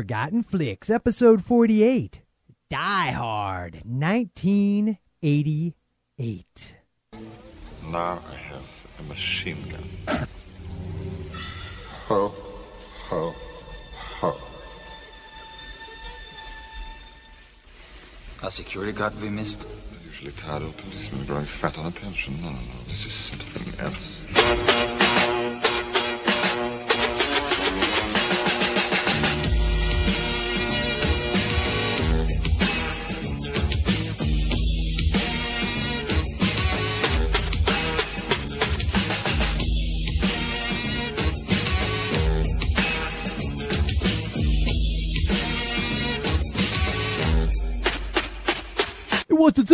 Forgotten Flix, episode 48 Die Hard, 1988. Now I have a machine gun. Ho, ho, ho. A security guard we missed? Usually tired old policemen growing fat on a pension. No, no, no. This is something else.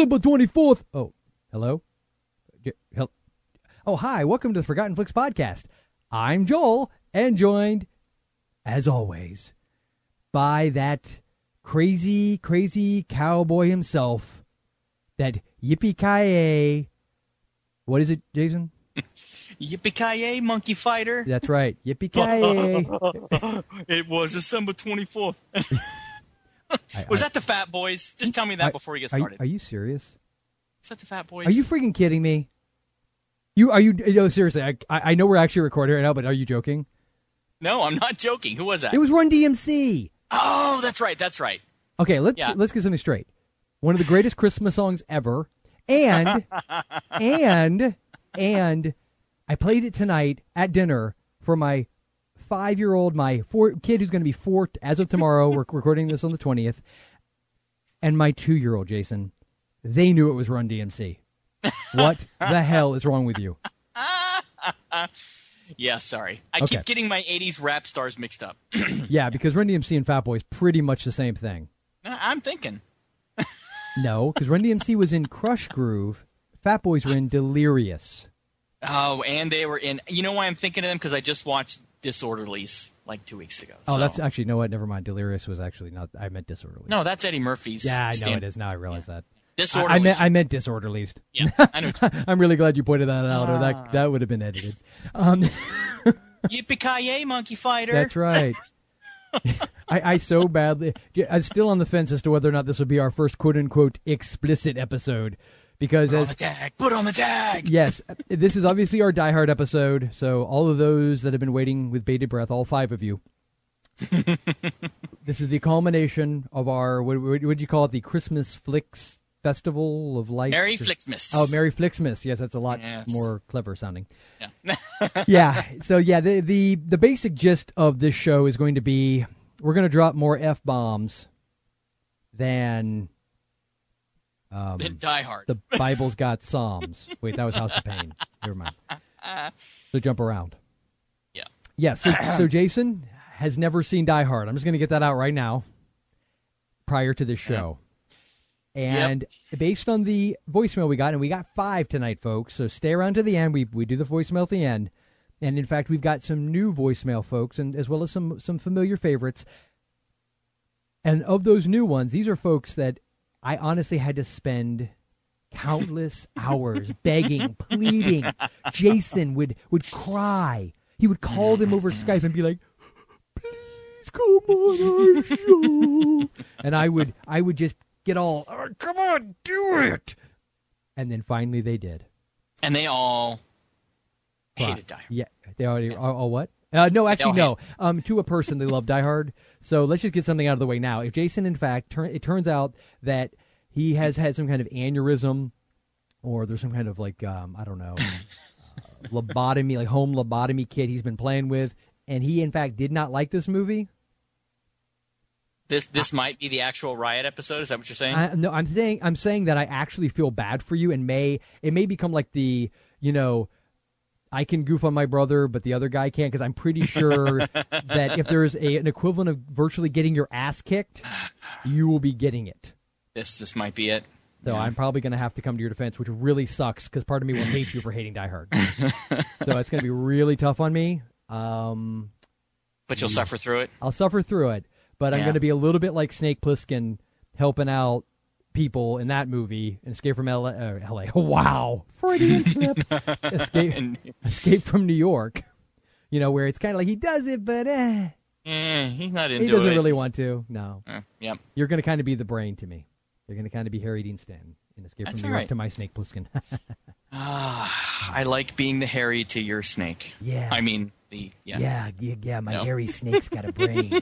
December 24th. Oh, hello? Oh, hi. Welcome to the Forgotten Flix podcast. I'm Joel and joined, as always, by that crazy, crazy cowboy himself, that yippee ki What is it, Jason? Yippee monkey fighter! That's right. Yippee ki it was December 24th. was that the Fat Boys? Just tell me that before we get started. are you serious? Is that the Fat Boys? Are you freaking kidding me? You are you? No, seriously. I I I know we're actually recording right now, but are you joking? No, I'm not joking. Who was that? It was Run DMC. oh, that's right. That's right. Okay, let's Yeah. let's get something straight. One of the greatest Christmas songs ever, and and and I played it tonight at dinner for my five-year-old, my four kid who's going to be four as of tomorrow. we're recording this on the twentieth, and my two-year-old Jason. They knew it was Run DMC. What the hell is wrong with you? Yeah, sorry. I Okay. keep getting my 80s rap stars mixed up. Yeah, because Run DMC and Fat Boy is pretty much the same thing. I'm thinking. No, because Run DMC was in Krush Groove. Fat Boys were in Delirious. Oh, and they were in. You know why I'm thinking of them? Because I just watched Disorderlies like two weeks ago. Oh, so- that's actually no what? Never mind. Delirious was actually not. I meant disorderly. No, that's Eddie Murphy's. Yeah, I know stand- it is now. I realize that. I, Disorderlies. I meant I meant disorderlies. yeah, I know. I'm really glad you pointed that out, or Ah. that that would have been edited. Um, Yippee monkey fighter. that's right. I, I so badly. I'm still on the fence as to whether or not this would be our first quote unquote explicit episode, because Put on the tag. Put on the tag. yes, this is obviously our Die Hard episode. So all of those that have been waiting with bated breath, all five of you. this is the culmination of our what would you call it? The Christmas Flicks Festival of Lights. Merry Flixmas. Oh, Merry Flixmas. Yes, that's a lot Yes. more clever sounding. Yeah. yeah. So yeah, the the the basic gist of this show is going to be we're going to drop more f bombs than um, Die Hard. the Bible's got Psalms. Wait, that was House of Pain. Never mind. So jump around. yeah. Yeah. So so Jason has never seen Die Hard. I'm just going to get that out right now. Prior to this show. And based on the voicemail we got, and we got five tonight, folks. So stay around to the end. We we do the voicemail at the end, and in fact, we've got some new voicemail, folks, and as well as some some familiar favorites. And of those new ones, these are folks that I honestly had to spend countless hours begging, pleading. Jason would would cry. He would call them over Skype and be like, "Please come on our show," and I would I would just get all, "Oh, "Come on, do it," and then finally they did. And they all hated Die Hard. Yeah, they already. all, oh what? Uh, no, actually, all no. Um, to a person, they love Die Hard. So let's just get something out of the way now. If Jason, in fact, turn, it turns out that he has had some kind of aneurysm, or there's some kind of like, um, I don't know, uh, lobotomy, like home lobotomy kit he's been playing with, and he, in fact, did not like this movie. This this might be the actual riot episode. Is that what you're saying? I, no, I'm saying I'm saying that I actually feel bad for you, and may it may become like the you know. I can goof on my brother, but the other guy can't because I'm pretty sure that if there's a, an equivalent of virtually getting your ass kicked, you will be getting it. this this might be it. So I'm probably going to have to come to your defense, which really sucks because part of me will hate you for hating Die Hard. so it's going to be really tough on me. Um, But you'll suffer through it. I'll suffer through it, but I'm going to be a little bit like Snake Plissken helping out people in that movie, in Escape from LA. Uh, LA. Wow, Freudian slip. Escape, Escape from New York. You know where it's kind of like he does it, but eh. Eh, he's not into it. he doesn't it. really want to. No, yep. you're going to kind of be the brain to me. You're going to kind of be Harry Dean Stanton in Escape That's from New York right. to my Snake Plissken. I like being the Harry to your snake. Yeah. I mean the yeah. yeah, yeah, yeah. My No. hairy snake's got a brain.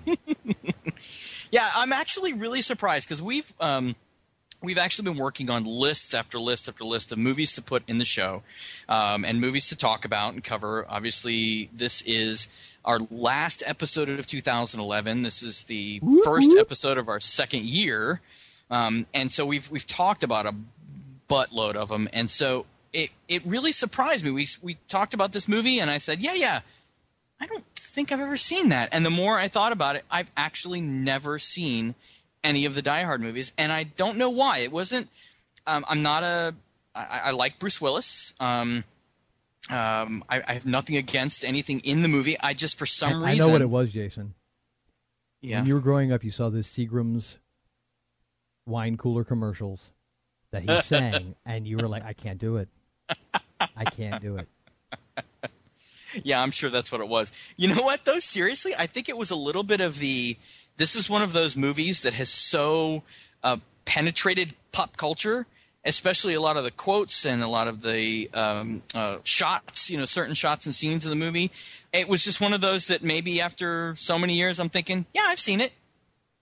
Yeah, I'm actually really surprised because we've um, we've actually been working on lists after list after list of movies to put in the show, um, and movies to talk about and cover. Obviously, this is our last episode of 2011. This is the first episode of our second year, um, and so we've we've talked about a buttload of them, and so it it really surprised me. We we talked about this movie, and I said, yeah, yeah. I don't think I've ever seen that. And the more I thought about it, I've actually never seen any of the Die Hard movies, and I don't know why. It wasn't. Um, I'm not a. I, I like Bruce Willis. Um, um, I, I have nothing against anything in the movie. I just, for some I reason, I know what it was, Jason. Yeah. When you were growing up, you saw those Seagram's wine cooler commercials that he sang, and you were like, "I can't do it. I can't do it." Yeah, I'm sure that's what it was. You know what, though? Seriously, I think it was a little bit of the. This is one of those movies that has so uh, penetrated pop culture, especially a lot of the quotes and a lot of the um, uh, shots, you know, certain shots and scenes of the movie. It was just one of those that maybe after so many years, I'm thinking, yeah, I've seen it.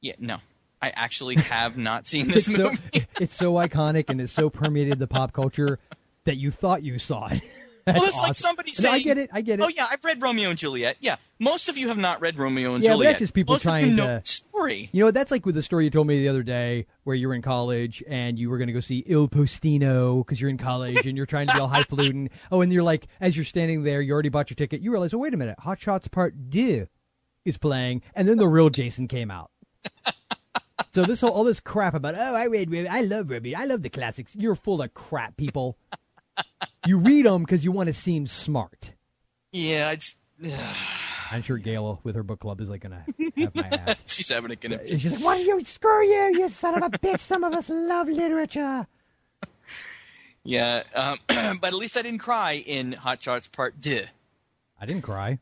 Yeah, no, I actually have not seen this It's so movie. it's so iconic and it's so permeated the pop culture that you thought you saw it. Well, it's like awesome. somebody No, saying, I get it. I get it. Oh yeah, I've read Romeo and Juliet. Yeah, most of you have not read Romeo and Yeah, Juliet. that's just people most trying you know to- story. You know, that's like with the story you told me the other day where you were in college and you were going to go see Il Postino because you're in college and you're trying to be all highfalutin. Oh, and you're like, as you're standing there, you already bought your ticket. You realize, oh, wait a minute, Hot Shots Part 2 is playing. And then the real Jason came out. So this whole all this crap about oh I read I love Ruby I love the classics you're full of crap people. You read them because you want to seem smart. Yeah, I'm sure Gail with her book club is like gonna have my ass. she's having a And conniption. she's like, "What are you? Screw you, you son of a bitch! Some of us love literature." Yeah, um, but at least I didn't cry in Hot Shots Part Deux. I didn't cry.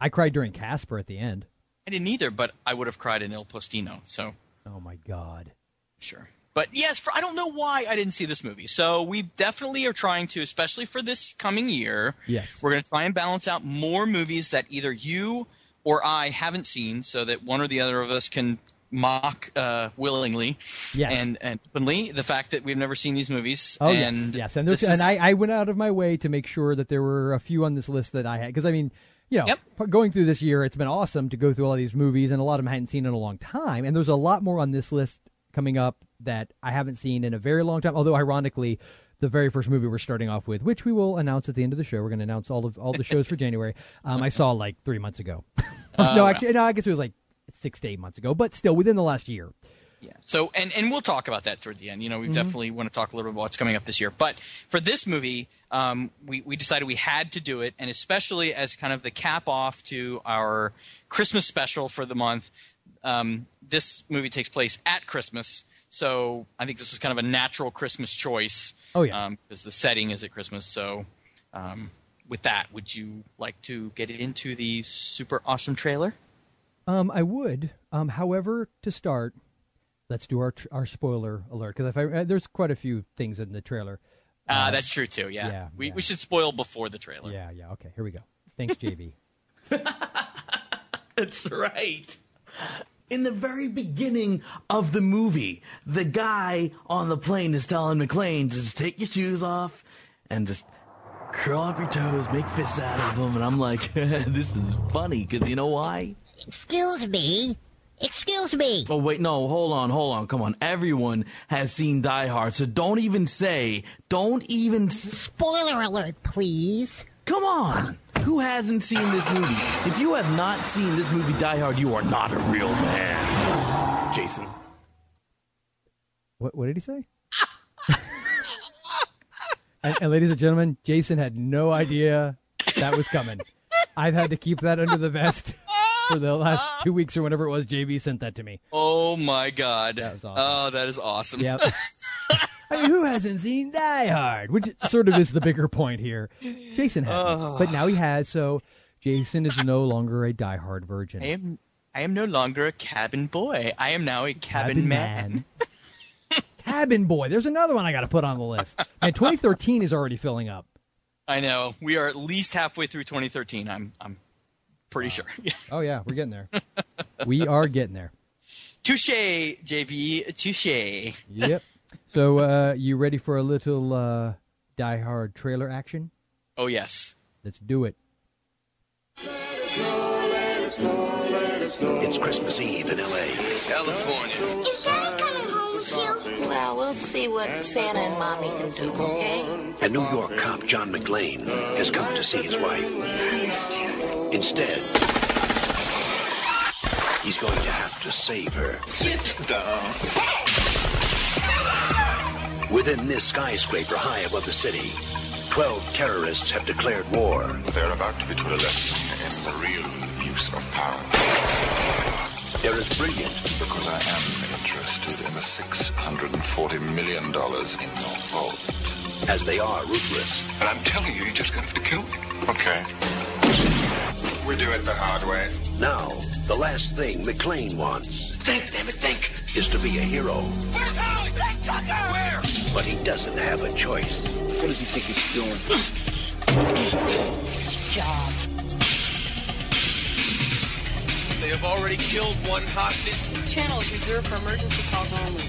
I cried during Casper at the end. I didn't either, but I would have cried in Il Postino. So Oh my god! sure. But yes, for, I don't know why I didn't see this movie. So we definitely are trying to, especially for this coming year. Yes. we're going to try and balance out more movies that either you or I haven't seen, so that one or the other of us can mock uh, willingly Yes. and and openly the fact that we've never seen these movies. Oh and yes, yes, and, and is- I, I went out of my way to make sure that there were a few on this list that I had because I mean, you know, Yep. going through this year, it's been awesome to go through all these movies, and a lot of them I hadn't seen in a long time, and there's a lot more on this list coming up that I haven't seen in a very long time. Although, ironically, the very first movie we're starting off with, which we will announce at the end of the show, we're going to announce all of all the shows for January. Um, I saw like three months ago. no, actually, no, I guess it was like six to eight months ago, but still within the last year. Yeah. So, and and we'll talk about that towards the end. You know, we definitely want to talk a little bit about what's coming up this year. But for this movie, um, we we decided we had to do it, and especially as kind of the cap off to our Christmas special for the month. Um, this movie takes place at Christmas, so I think this was kind of a natural Christmas choice. Oh, yeah. because the setting is at Christmas. So, um, with that, would you like to get into the super awesome trailer? Um, I would. Um, however, to start, let's do our tr- our spoiler alert because if I uh, there's quite a few things in the trailer. Uh, that's true too. Yeah, yeah, we yeah. we should spoil before the trailer. Yeah, yeah. Okay, here we go. Thanks, JV. That's right. In the very beginning of the movie, the guy on the plane is telling McClane to just take your shoes off and just curl up your toes, make fists out of them. And I'm like, this is funny because you know why? Excuse me. Excuse me. Oh, wait, no, hold on, hold on, come on. Everyone has seen Die Hard, so don't even say, don't even, s- Spoiler alert, please. come on. Who hasn't seen this movie? If you have not seen this movie, Die Hard, you are not a real man. Jason. What what did he say? and, and ladies and gentlemen, Jason had no idea that was coming. I've had to keep that under the vest for the last two weeks or whenever it was. JV sent that to me. Oh my god. That was oh, awesome. Oh, that is awesome. Yep. I mean, who hasn't seen Die Hard? Which sort of is the bigger point here. Jason hasn't, but now he has. So Jason is no longer a Die Hard virgin. I am I am no longer a cabin boy. I am now a cabin, man. Cabin Boy. There's another one I got to put on the list. And 2013 is already filling up. I know. We are at least halfway through 2013. I'm I'm pretty sure. Oh yeah, we're getting there. we are getting there. Touche, JV. Touche. Yep. So, uh, you ready for a little uh, Die Hard trailer action? Oh yes. Let's do it. It's Christmas Eve in L.A. California. Is Daddy coming home soon? Well, we'll see what Santa and Mommy can do, okay? A New York cop John McClane, has come to see his wife. I missed you. Instead, he's going to have to save her. Sit down. Within this skyscraper high above the city, 12 terrorists have declared war. They're about to be taught a lesson in the real use of power. They're as brilliant Because I am interested in the $640 million in your vault. as they are ruthless. And I'm telling you, you're just gonna have to kill me. Okay. We do it the hard way. Now, the last thing McClane wants Think, damn it, think. is to be a hero. Where's Holly? Black Tucker! Where? But he doesn't have a choice. What does he think he's doing? Job. They have already killed one hostage. This channel is reserved for emergency calls only.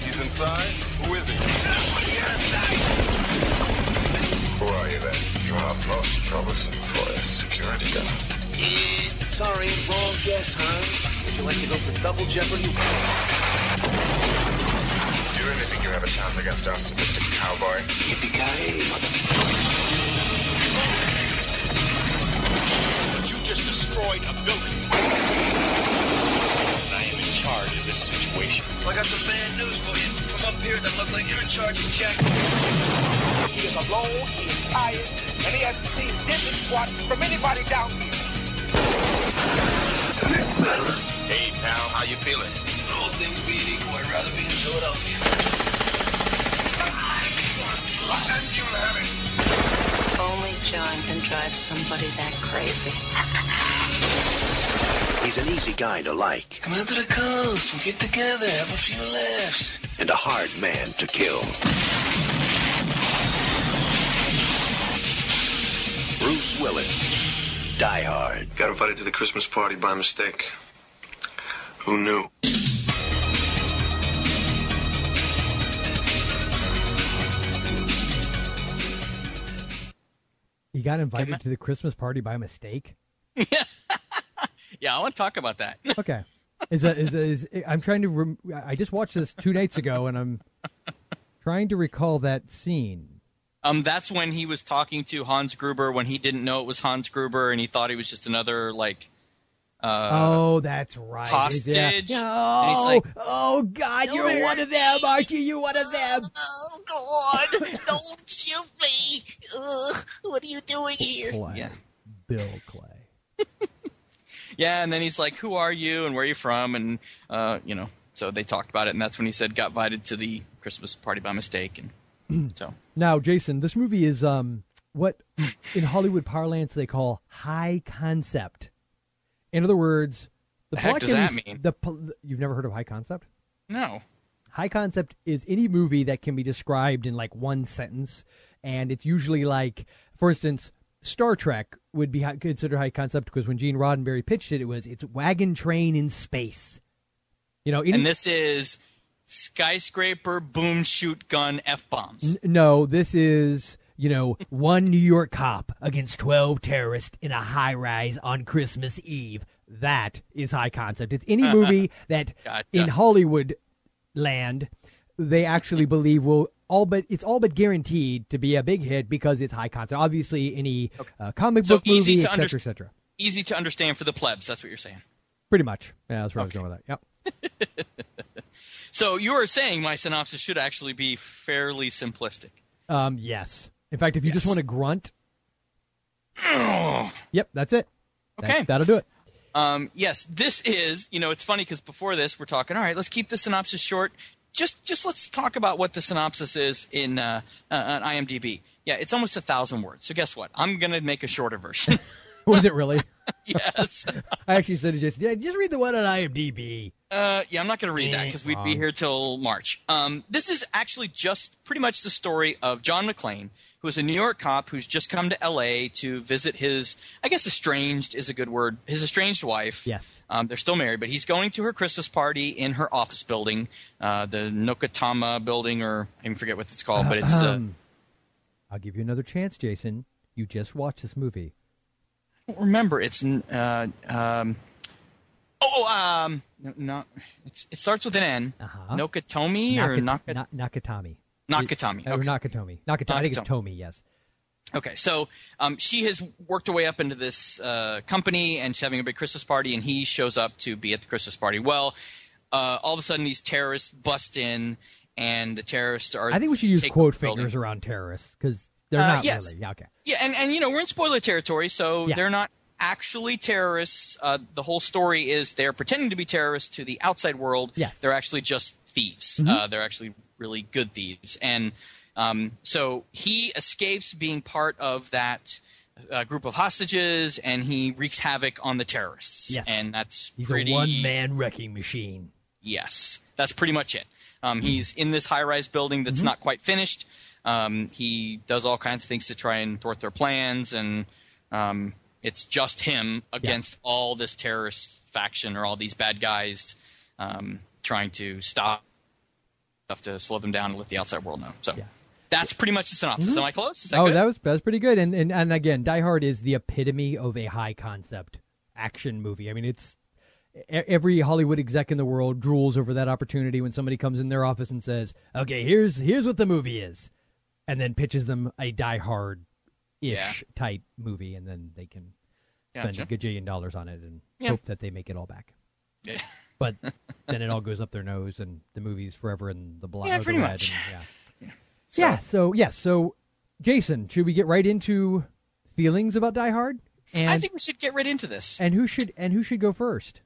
He's inside? Who is he? Who are you then? You are most troublesome for a security guard. Eh, sorry, wrong guess, huh? Would you like to go for double jeopardy? Do you really think you have a chance against us, Mr. Cowboy? Yippee-ki-yay, mother... You just destroyed a building. And I am in charge of this situation. I got some bad news for you. Come up here, that look like you're in charge of Jack. He is alone, he is tired, and he hasn't seen Dippin' Swat from anybody down here. Hey, pal, how you feeling? All things being equal, I'd rather be in Philadelphia. And you'll have it. Only John can drive somebody that crazy. He's an easy guy to like Come out to the coast. We'll get together, have a few laughs. and a hard man to kill. Willis, Die Hard. Got invited to the Christmas party by mistake. Who knew? You got invited to the Christmas party by mistake. Yeah, I want to talk about that. Okay. Is that is is I'm trying to. Rem- I just watched this two nights ago, and I'm trying to recall that scene. Um, that's when he was talking to Hans Gruber when he didn't know it was Hans Gruber and he thought he was just another like. Uh, oh, that's right. hostage. Yeah. And he's Oh, like- oh God, you're one of them, aren't you? You're one of them. Oh, God. Don't shoot me. Ugh, what are you doing here? Clay. Yeah. Bill Clay. Yeah, and then he's like, "Who are you and where are you from?" And uh, you know, so they talked about it, and that's when he said got invited to the Christmas party by mistake, and so Now, Jason, this movie is um what in Hollywood parlance they call high concept. In other words, the The heck does that be- mean? The you've never heard of high concept? no. High concept is any movie that can be described in like one sentence, and it's usually like, for instance, Star Trek would be considered high concept because when Gene Roddenberry pitched it, it was it's wagon train in space. You know, any, And this is skyscraper boom shoot gun f bombs. N- no, this is you know one New York cop against twelve terrorists in a high rise on Christmas Eve. That is high concept. It's any movie that Gotcha. in Hollywood land they actually believe will all but it's all but guaranteed to be a big hit because it's high concept. Obviously, any uh, comic So book easy movie, etc., etc. Easy to understand for the plebs. That's what you're saying. Pretty much. Yeah, that's where I was going with that. Yep. So you are saying my synopsis should actually be fairly simplistic. Um, yes. In fact, if you just want to grunt, yep, that's it. Okay. that'll do it. Um, yes, this is. You know, it's funny because before this, we're talking. All right, let's keep the synopsis short. Just, just let's talk about what the synopsis is in uh, uh, on IMDb. Yeah, it's almost a thousand words. So guess what? I'm gonna make a shorter version. Was it really? yes. I actually said to Jason, yeah, just read the one on IMDb. Uh, yeah, I'm not going to read that because we'd be here till March. Um, this is actually just pretty much the story of John McClane, who is a New York cop who's just come to L.A. to visit his, I guess, estranged is a good word, his estranged wife. Yes. Um, they're still married, but he's going to her Christmas party in her office building, uh, the Nokatama building, or I even forget what it's called, but it's. Uh, Um, I'll give you another chance, Jason. You just watched this movie. Remember. It's uh, um, oh, oh, um, no, no, it's, it starts with an N. Uh-huh. Nokatomi or Nakat- Nak- Na- Nakatomi. Nakatomi. Or Okay. Nakatomi. Nakatomi. I think it's Tomi, yes. Okay, so um, she has worked her way up into this uh, company, and she's having a big Christmas party, and he shows up to be at the Christmas party. Well, uh, all of a sudden, these terrorists bust in, and the terrorists are. I think we should use quote fingers around terrorists because they're Uh, not yes. really. Yeah, okay. Yeah, and, and you know we're in spoiler territory, so Yeah. they're not actually terrorists. Uh, the whole story is they're pretending to be terrorists to the outside world. Yes. they're actually just thieves. Mhm. Uh, they're actually really good thieves, and um, so he escapes being part of that. Uh, group of hostages, and he wreaks havoc on the terrorists. Yes. and that's He's pretty a one man wrecking machine. Yes, that's pretty much it. Um, he's in this high-rise building that's Mhm. not quite finished. Um, he does all kinds of things to try and thwart their plans, and um, it's just him against all this terrorist faction or all these bad guys um, trying to stop stuff to slow them down and let the outside world know. So that's pretty much the synopsis. Mhm. Am I close? Is that oh, good? that was that was pretty good. And, and and again, Die Hard is the epitome of a high concept action movie. I mean, it's every Hollywood exec in the world drools over that opportunity when somebody comes in their office and says, "Okay, here's here's what the movie is," and then pitches them a Die Hard ish Yeah. type movie, and then they can spend Gotcha. a gajillion dollars on it and Yeah. hope that they make it all back. Yeah. But then it all goes up their nose, and the movie's forever in the blood. Yeah, pretty much. and- yeah. So- Yeah. So yes. So, Jason, should we get right into feelings about Die Hard? And I think we should get right into this. and who should and who should go first?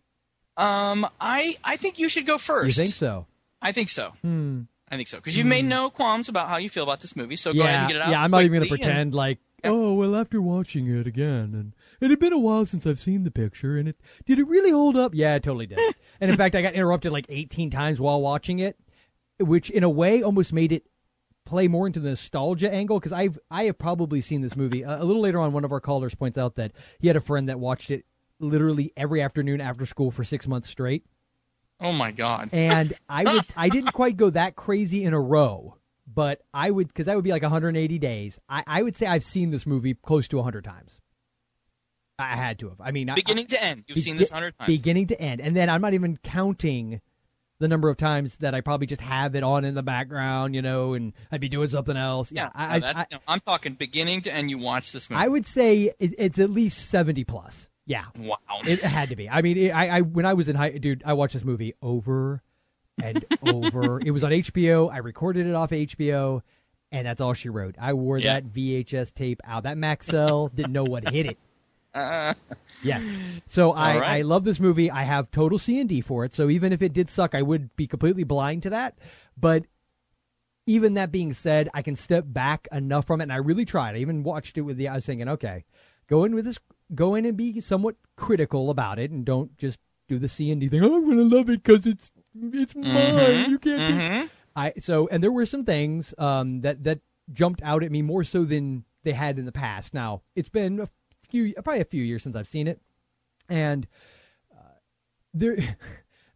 Um, I I think you should go first. You think so? I think so. Hmm. I think so because you've made mm. no qualms about how you feel about this movie. So go ahead and get it out. yeah. I'm not even going to quickly and- pretend like. Oh well, after watching it again, and it had been a while since I've seen the picture, and it did it really hold up? Yeah, it totally did. and in fact, I got interrupted like 18 times while watching it, which in a way almost made it play more into the nostalgia angle because I've I have probably seen this movie a, a little later on. One of our callers points out that he had a friend that watched it literally every afternoon after school for six months straight, Oh my god. and I would I didn't quite go that crazy in a row, but I would because that would be like 180 days. I, I would say I've seen this movie close to 100 times. I had to have. I mean, I- Beginning to end, you've seen this hundred times. Beginning to end. And then I'm not even counting the number of times that I probably just have it on in the background, you know, and I'd be doing something else. yeah, I, no, I, I, no, I'm talking beginning to end. You watch this movie. I would say it, it's at least 70 plus. Yeah. Wow. It had to be. I mean, it, I, I when I was in high, dude, I watched this movie over and over. it was on HBO. I recorded it off HBO, and that's all she wrote. I wore Yeah. that VHS tape out. That Maxell didn't know what hit it. Uh, Yes. So I, right. I love this movie. I have total C and D for it. So even if it did suck, I would be completely blind to that. But even that being said, I can step back enough from it, and I really tried. I even watched it with the. I was thinking, okay, go in with this, go in and be somewhat critical about it, and don't just do the C and D thing. Oh, I'm gonna love it because it's it's mine. Mhm, You can't. do-" mhm. I so and there were some things um, that that jumped out at me more so than they had in the past. Now it's been a few, probably a few years since I've seen it, and uh, there.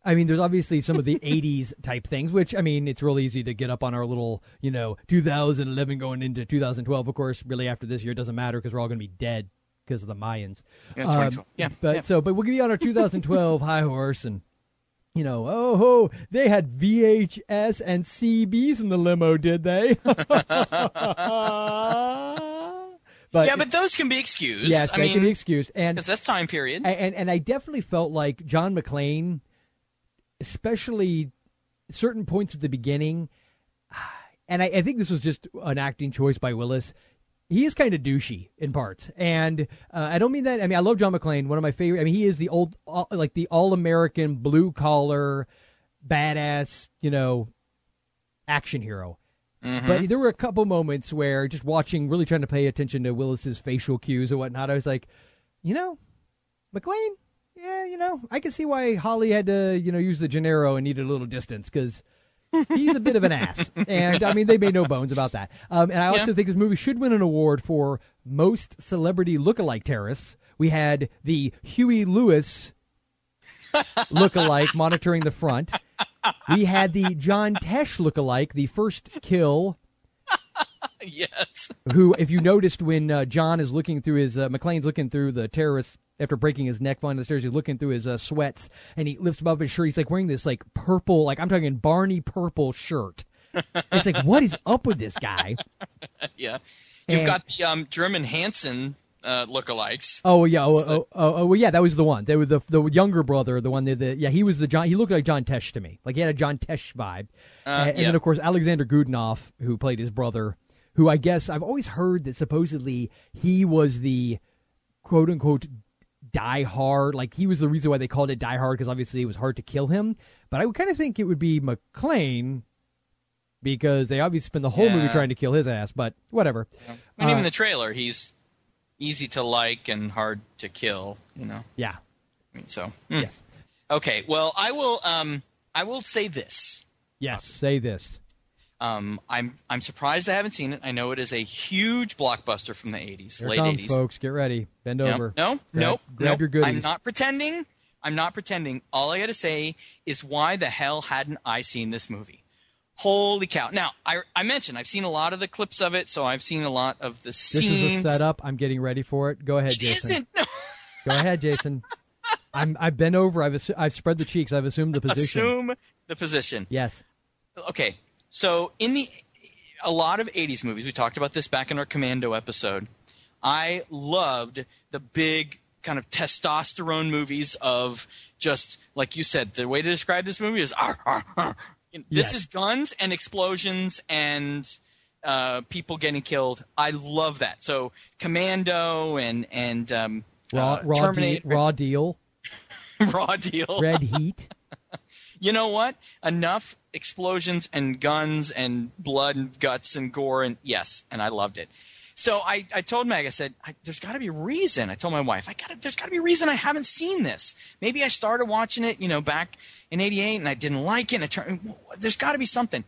I mean, there's obviously some of the 80s type things, which, I mean, it's real easy to get up on our little, you know, 2011 going into 2012. Of course, really after this year, it doesn't matter because we're all going to be dead because of the Mayans. Yeah, Um, Yeah, But yeah. so, but we'll give you on our 2012 high horse and, you know, oh, ho, they had VHS and CBs in the limo, did they? but yeah, but those can be excused. yes, I they mean, can be excused. And because that's time period. and, and and I definitely felt like John McClane, especially certain points at the beginning, and I, I think this was just an acting choice by Willis. He is kind of douchey in parts, and uh, I don't mean that. I mean, I love John McClane, one of my favorite. I mean, he is the old, all, like the all-American blue collar, badass, you know, action hero. But there were a couple moments where just watching, really trying to pay attention to Willis's facial cues and whatnot, I was like, you know, McClane, yeah, you know, I can see why Holly had to, you know, use the Gennaro and needed a little distance because he's a bit of an ass. And I mean, they made no bones about that. Um, and I also Yeah. think this movie should win an award for most celebrity lookalike terrorists. We had the Huey Lewis lookalike monitoring the front. We had the John Tesh lookalike, the first kill yes. who, if you noticed, when uh, John is looking through his, uh, McClane's looking through the terrorist after breaking his neck falling down the stairs, he's looking through his uh, sweats and he lifts above his shirt. He's like wearing this like purple, like I'm talking Barney purple shirt. it's like, what is up with this guy? Yeah. You've And- got the um, German Hanson uh, lookalikes. Oh yeah, oh, oh, oh, oh, well, yeah, that was the one. They were the the younger brother, the one that the yeah, he was the John. He looked like John Tesh to me, like he had a John Tesh vibe. Uh, and, and yeah. then of course Alexander Godunov, who played his brother, who I guess I've always heard that supposedly he was the quote unquote die hard, like he was the reason why they called it die hard because obviously it was hard to kill him. But I would kind of think it would be McClane because they obviously spend the whole movie trying to kill his ass. But whatever. I mean, even Uh, the trailer, he's easy to like and hard to kill. You know. yeah. I mean, so. hmm. Yes. Okay. Well, I will. Um, I will say this. Yes. Say this. Um, I'm I'm surprised I haven't seen it. I know it is a huge blockbuster from the 80s, Here late comes, 80s. folks. Get ready. Bend over. No, Grab- no, grab nope. your goodies. I'm not pretending. I'm not pretending. All I got to say is why the hell hadn't I seen this movie? Holy cow! Now I I mentioned I've seen a lot of the clips of it, so I've seen a lot of the scenes. This is a setup. I'm getting ready for it. Go ahead, It Jason. isn't. No. Go ahead, Jason. I'm I've been over. I've assu- I've spread the cheeks. I've assumed the position. Assume the position. Yes. Okay, so in the a lot of '80s movies, we talked about this back in our Commando episode. I loved the big kind of testosterone movies of just like you said. The way to describe this movie is. This Yes. is guns and explosions and uh, people getting killed. I love that. So Commando and and um, Raw uh, raw Terminator, raw deal. raw deal. Red heat. you know what? Enough explosions and guns and blood and guts and gore and yes, and I loved it. So I, I told Meg, I said, I, "There's got to be a reason." I told my wife, "I got there's got to be a reason I haven't seen this. Maybe I started watching it, you know, back in '88, and I didn't like it. And I turned, there's got to be something.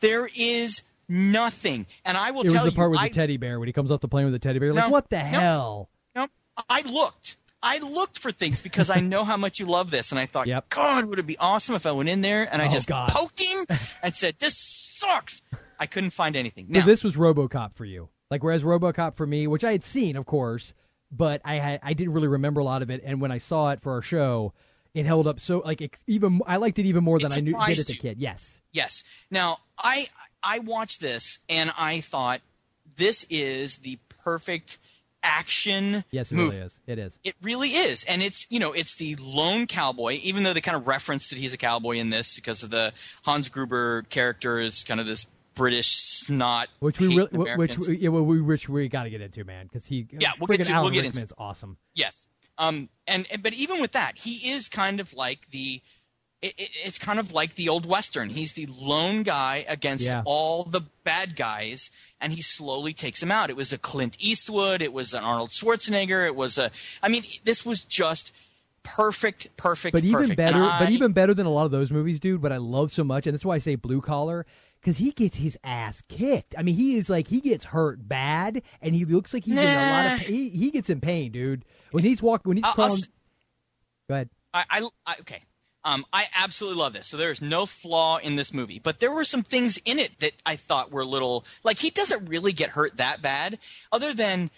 There is nothing, and I will It was tell the part you, with the teddy bear when he comes off the plane with the teddy bear. Like No, what the no. hell? no, I looked. I looked for things because I know how much you love this, and I thought, Yep. God, would it be awesome if I went in there and I Oh, just God. poked him and said, "This sucks." I couldn't find anything. So Now, this was RoboCop for you. Like whereas RoboCop for me, which I had seen, of course, but I had, I didn't really remember a lot of it. And when I saw it for our show, it held up so like it, even I liked it even more than I knew did as a kid. Yes. yes. Now, I I watched this and I thought this is the perfect action Yes, it movie. really is. It is. It really is, and it's you know it's the lone cowboy. Even though they kind of reference that he's a cowboy in this because of the Hans Gruber character is kind of this British snot, Which we really, which we, yeah, well, we which we got to get into, man, because he Yeah, we'll get to- Alan we'll get into awesome. Yes. Um. And and- but even with that, he is kind of like the. It, it, it's kind of like the old western. He's the lone guy against Yeah. all the bad guys, and he slowly takes him out. It was a Clint Eastwood. It was an Arnold Schwarzenegger. It was a. I mean, this was just perfect, perfect, But even perfect. better, And but even better than a lot of those movies, dude. What I love so much, and that's why I say blue collar, because he gets his ass kicked. I mean, he is like he gets hurt bad, and he looks like he's in a lot Nah. of. He, he gets in pain, dude. When he's walking, when he's I'll- I'll Go ahead. I, I, I okay. Um, I absolutely love this. So there is no flaw in this movie, but there were some things in it that I thought were a little like he doesn't really get hurt that bad, other than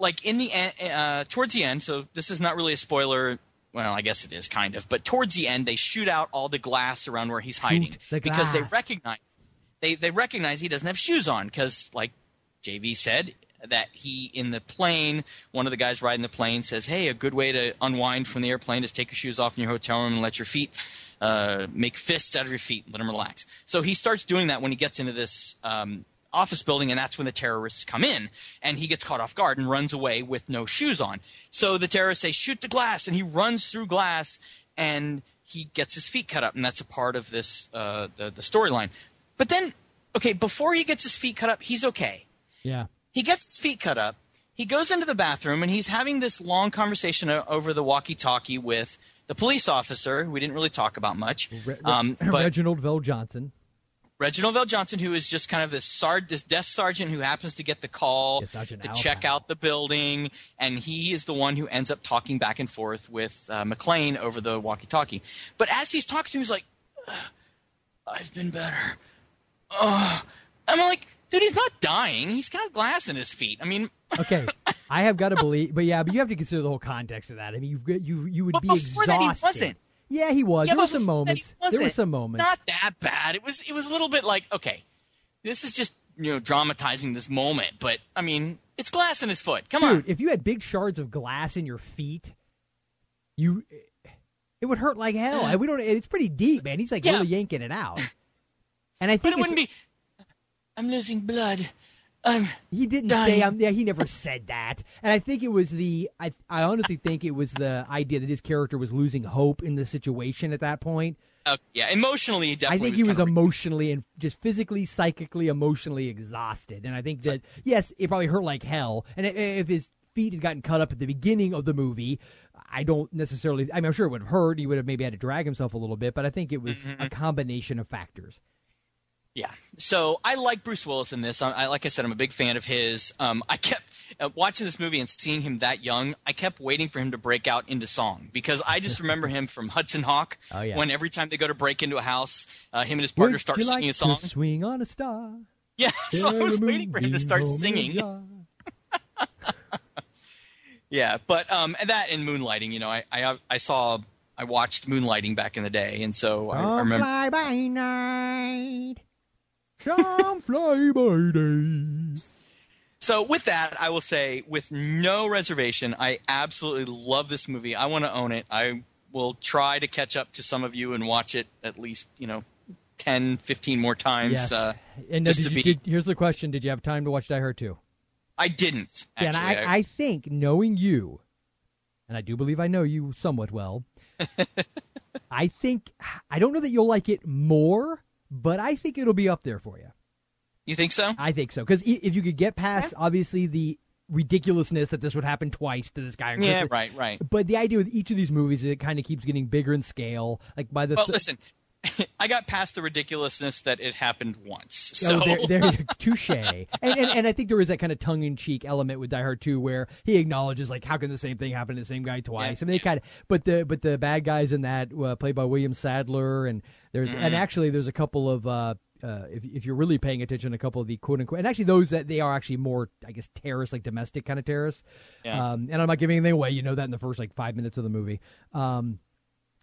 like in the end, uh, towards the end. So this is not really a spoiler. Well, I guess it is kind of, but towards the end, they shoot out all the glass around where he's hiding the because they recognize they they recognize he doesn't have shoes on because like JV said that he in the plane one of the guys riding the plane says hey a good way to unwind from the airplane is take your shoes off in your hotel room and let your feet uh, make fists out of your feet and let them relax so he starts doing that when he gets into this um, office building and that's when the terrorists come in and he gets caught off guard and runs away with no shoes on so the terrorists say shoot the glass and he runs through glass and he gets his feet cut up and that's a part of this uh, the, the storyline but then okay, before he gets his feet cut up, he's okay. Yeah. He gets his feet cut up. He goes into the bathroom and he's having this long conversation over the walkie-talkie with the police officer, who we didn't really talk about much. Um, but Reginald VelJohnson. Reginald VelJohnson, who is just kind of this, sard- this desk sergeant who happens to get the call Yeah, to Al check out the building, and he is the one who ends up talking back and forth with uh, McClane over the walkie-talkie. But as he's talking to him, he's like, "I've been better." Ugh. I'm like, dude, he's not dying. He's got glass in his feet. I mean, Okay, I have got to believe, but yeah, but you have to consider the whole context of that. I mean, you've got- you you would But be before exhausted. that, he wasn't. Yeah, he was. Yeah, there were some before that, he moments. There were some moments. Not that bad. It was. It was a little bit like, okay, this is just you know dramatizing this moment, but I mean, it's glass in his foot. Come on. If you had big shards of glass in your feet, you it would hurt like hell. We don't. It's pretty deep, man. He's like Yeah. really yanking it out. And I But think it wouldn't be. I'm losing blood. I'm. He didn't dying. say. Um, yeah, he never said that. And I think it was the. I I honestly think it was the idea that his character was losing hope in the situation at that point. Uh, yeah, emotionally, he definitely I definitely. think he was kind of- emotionally and just physically, psychically, emotionally exhausted. And I think that yes, it probably hurt like hell. And if his feet had gotten cut up at the beginning of the movie, I don't necessarily. I mean, I'm sure it would have hurt. He would have maybe had to drag himself a little bit. But I think it was Mm-hmm. a combination of factors. Yeah. So I like Bruce Willis in this. I, I like I said, I'm a big fan of his. Um, I kept uh, watching this movie and seeing him that young. I kept waiting for him to break out into song because I just remember him from Hudson Hawk. Oh, yeah. When every time they go to break into a house, uh, him and his partner Would start singing like a song. To swing on a star. Yeah. So I was waiting for him to start singing. Yeah, but um, and that and moonlighting, you know, I I, I saw I watched Moonlighting back in the day, and so I, I remember. fly by night. Don't fly by day. So with that, I will say with no reservation, I absolutely love this movie. I want to own it. I will try to catch up to some of you and watch it at least, you know, 10, 15 more times. Yes. Uh, and just did to you- be. did- here's the question: Did you have time to watch Die Hard 2? I didn't. Yeah, and I, I think knowing you, and I do believe I know you somewhat well, I think I don't know that you'll like it more, but I think it'll be up there for you. you think so? I think so because if you could get past obviously the ridiculousness that this would happen twice to this guy, Yeah, right, right. But the idea with each of these movies is it kind of keeps getting bigger in scale. Like by the Well, th- listen, I got past the ridiculousness that it happened once. So Oh, there, there, touche. And, and and I think there is that kind of tongue in cheek element with Die Hard 2 where he acknowledges like how can the same thing happen to the same guy twice? I mean, they kind of, but the but the bad guys in that uh, played by William Sadler and there's Mm-hmm. and actually there's a couple of. Uh, uh, if, if you're really paying attention, a couple of the quote unquote, and actually those that they are actually more, I guess, terrorists, like domestic kind of terrorists. Yeah. Um, and I'm not giving anything away. You know that in the first like five minutes of the movie. Um,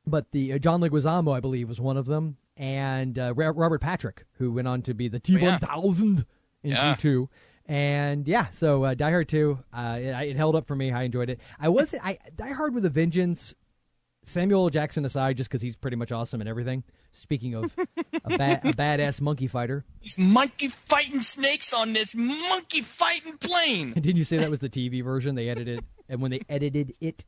but the uh, John Leguizamo, I believe, was one of them, and uh, Ra- Robert Patrick, who went on to be the T1000 in Yeah. T2. And yeah, so uh, Die Hard 2, uh, it, it held up for me. I enjoyed it. I wasn't I Die Hard with a Vengeance. Samuel L. Jackson aside, just because he's pretty much awesome and everything. Speaking of a, ba- a badass monkey fighter, These monkey fighting snakes on this monkey fighting plane. And didn't you say that was the TV version? They edited, and when they edited it,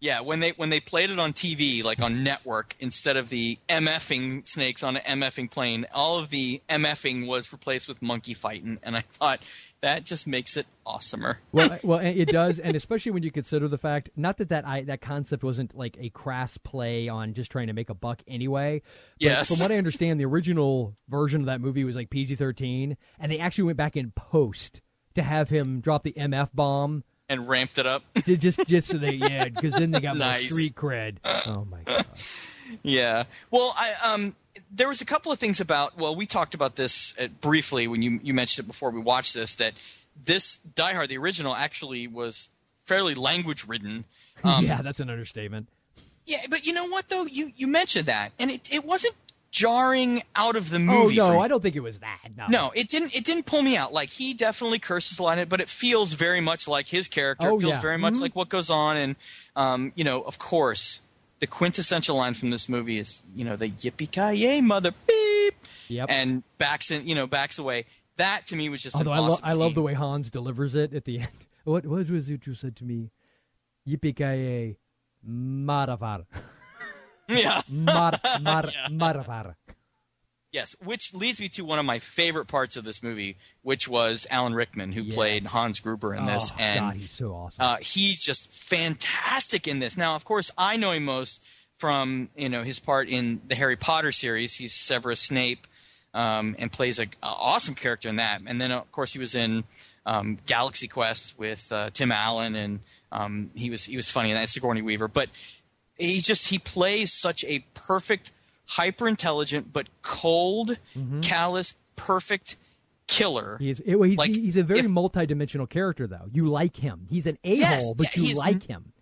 Yeah, when they when they played it on TV, like on network, instead of the MFing snakes on an MFing plane, all of the MFing was replaced with monkey fighting, and I thought that just makes it awesomer. Well, well, it does, and especially when you consider the fact, not that that I, that concept wasn't like a crass play on just trying to make a buck anyway. But Yes. From what I understand, the original version of that movie was like PG thirteen, and they actually went back in post to have him drop the MF bomb. And ramped it up. just just so they yeah, because then they got more street cred. Oh my god. Yeah. Well, I um there was a couple of things about well, we talked about this uh, briefly when you you mentioned it before we watched this that this Die Hard the original actually was fairly language ridden. Um, yeah, that's an understatement. Yeah, but you know what though? You you mentioned that and it it wasn't jarring out of the Oh movie. Oh no. I don't think it was that. No. No, it didn't. It didn't pull me out. Like he definitely curses a lot but it feels very much like his character. Oh, it feels yeah. very much Mhm. like what goes on, and um, you know, of course, the quintessential line from this movie is, you know, the yippee ki yay, mother beep, Yep. and backs in, you know, backs away. That to me was just Although I, lo- I love the way Hans delivers it at the end. What what was it you said to me? Yippee ki maravar. Yeah. Mar mar maravar. Yes, which leads me to one of my favorite parts of this movie, which was Alan Rickman, who Yes. played Hans Gruber in this, oh, and God, he's so awesome. uh, he's just fantastic in this. Now, of course, I know him most from you know his part in the Harry Potter series. He's Severus Snape, um, and plays a, a awesome character in that. And then, of course, he was in um, Galaxy Quest with uh, Tim Allen, and um, he was he was funny in that. Sigourney Weaver, but he just he plays such a perfect, hyper intelligent but cold, callous, perfect killer. He's, it- he's, Like, he's a very if- multi-dimensional character, though. You like him. He's an a-hole, Yes, but yeah, you like him.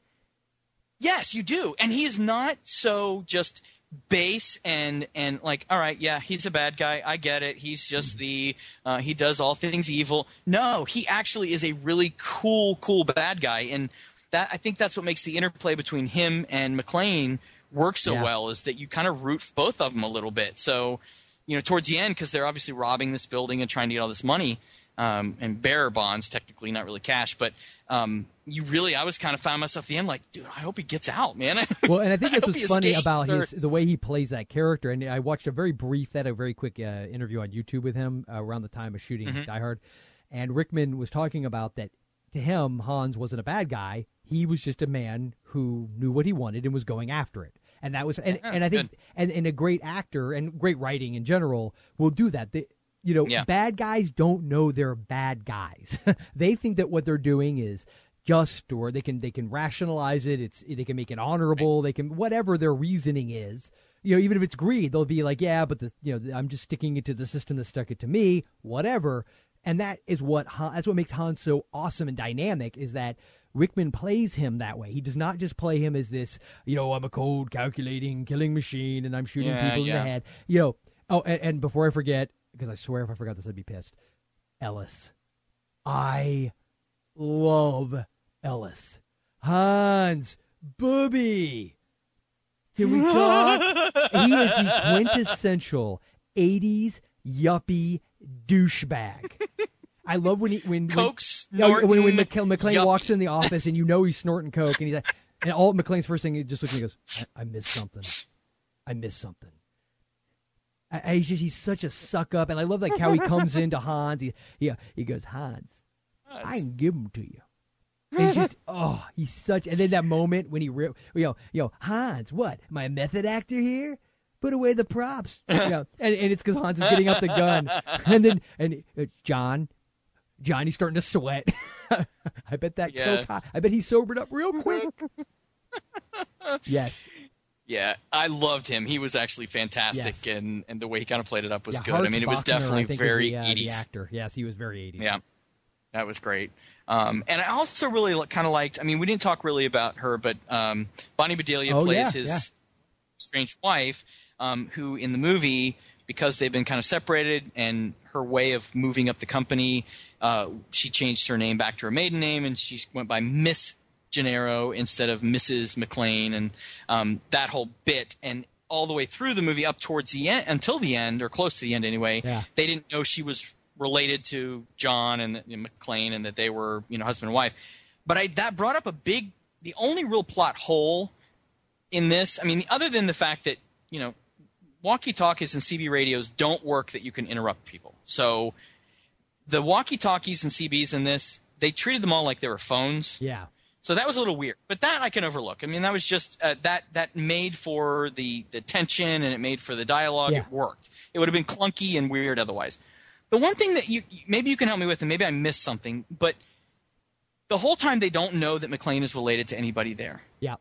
Yes, you do. And he is not so just base and and like all right yeah he's a bad guy i get it he's just the uh, he does all things evil no he actually is a really cool cool bad guy and that i think that's what makes the interplay between him and McClane work so Yeah. well is that you kind of root both of them a little bit so you know towards the end because they're obviously robbing this building and trying to get all this money um, and bearer bonds technically not really cash but um, you really i was kind of found myself at the end like dude i hope he gets out man Well, and I think that's what's funny about or- his the way he plays that character. And I watched a very brief, that a very quick uh, interview on YouTube with him uh, around the time of shooting Mm-hmm. Die Hard, and Rickman was talking about that. To him, Hans wasn't a bad guy. He was just a man who knew what he wanted and was going after it. And that was, and, Yeah, and I think, and, and a great actor and great writing in general will do that. They, you know, Yeah. bad guys don't know they're bad guys. they think that what they're doing is just or they can they can rationalize it it's they can make it honorable they can whatever their reasoning is you know even if it's greed they'll be like yeah but the you know i'm just sticking it to the system that stuck it to me whatever and that is what Han, that's what makes Han so awesome and dynamic is that Rickman plays him that way. He does not just play him as this, you know, I'm a cold, calculating, killing machine, and I'm shooting Yeah, people in the head. You know, oh, and, and before I forget, because I swear if I forgot this, I'd be pissed. Ellis, I love Ellis. Hans, Booby. Can we talk? he is the quintessential 80s yuppie douchebag. I love when he when Coke when, no, when, when McClane walks in the office and you know he's snorting coke and he's like, and all McClane's first thing he just looks at me and goes, I, I missed something. I missed something. I, I- he's just he's such a suck up, and I love like how he comes into Hans. He he, he goes Hans, I can give them to you. And just oh, he's such. And then that moment when he re- you know you know Hans, what? Am I a method actor here? Put away the props. You know, and and it's because Hans is getting up the gun, and then and uh, John, Johnny's starting to sweat. I bet that Yeah. coke. I bet he sobered up real quick. yes. Yeah, I loved him. He was actually fantastic, Yes. and, and the way he kind of played it up was yeah, good. I mean, it was Bochner, definitely very was the, uh, the 80s. actor. Yes, he was very 80s. Yeah, that was great. Um, and I also really kind of liked. I mean, we didn't talk really about her, but um, Bonnie Bedelia Oh, plays yeah, his strange wife, um, who in the movie, because they've been kind of separated, and her way of moving up the company, uh, she changed her name back to her maiden name, and she went by Miss Gennaro instead of Mrs. McClane, and um, that whole bit, and all the way through the movie up towards the end, until the end, or close to the end anyway, Yeah. they didn't know she was related to John and, and McClane, and that they were you know husband and wife. But I that brought up a big, the only real plot hole in this. I mean, other than the fact that you know walkie talkies and CB radios don't work that you can interrupt people. So the walkie talkies and CBs in this, they treated them all like they were phones. Yeah. So that was a little weird, but that I can overlook. I mean, that was just uh, that that made for the the tension and it made for the dialogue. Yeah. It worked. It would have been clunky and weird otherwise. The one thing that you maybe you can help me with, and maybe I missed something, but the whole time they don't know that McClane is related to anybody there. Yeah.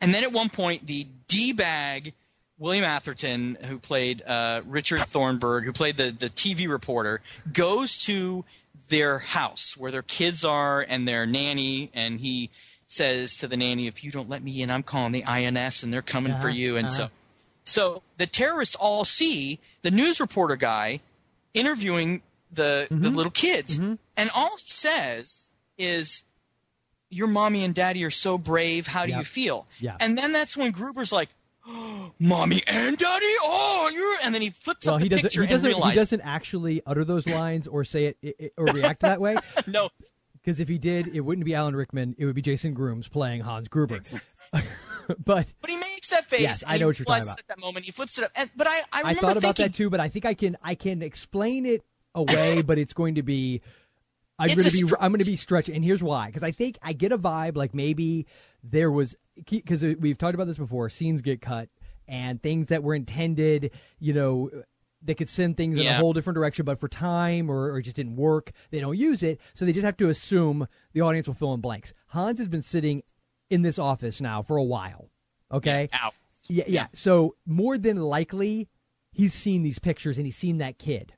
And then at one point, the D bag William Atherton, who played uh, Richard Thornburg, who played the, the TV reporter, goes to their house where their kids are and their nanny, and he says to the nanny, "If you don't let me in, I'm calling the INS, and they're coming for Uh-huh, you." And uh-huh. so, so the terrorists all see the news reporter guy interviewing the Mm-hmm. the little kids, and all he says is, "Your mommy and daddy are so brave. How do Yep. you feel?" Yeah. And then that's when Gruber's like, "Mommy and daddy, oh, you're," and then he flips Well, up the he doesn't. picture He doesn't. and He doesn't actually utter those lines or say it, it, it- or react that way. no, Because if he did, it wouldn't be Alan Rickman. It would be Jason Grooms playing Hans Gruber. but but he makes that face. Yes, I know what you're talking about. At that moment, he flips it up. And, but I, I I thought about thinking, that too, but I think I can I can explain it away, but it's going to be I'm going to be str- I'm going to be stretching, and here's why: because I think I get a vibe like maybe there was because we've talked about this before. Scenes get cut, and things that were intended, you know. They could send things in a whole different direction, but for time or, or it just didn't work, they don't use it. So they just have to assume the audience will fill in blanks. Hans has been sitting in this office now for a while. Okay. Out. Yeah, yeah. So more than likely, he's seen these pictures and he's seen that kid.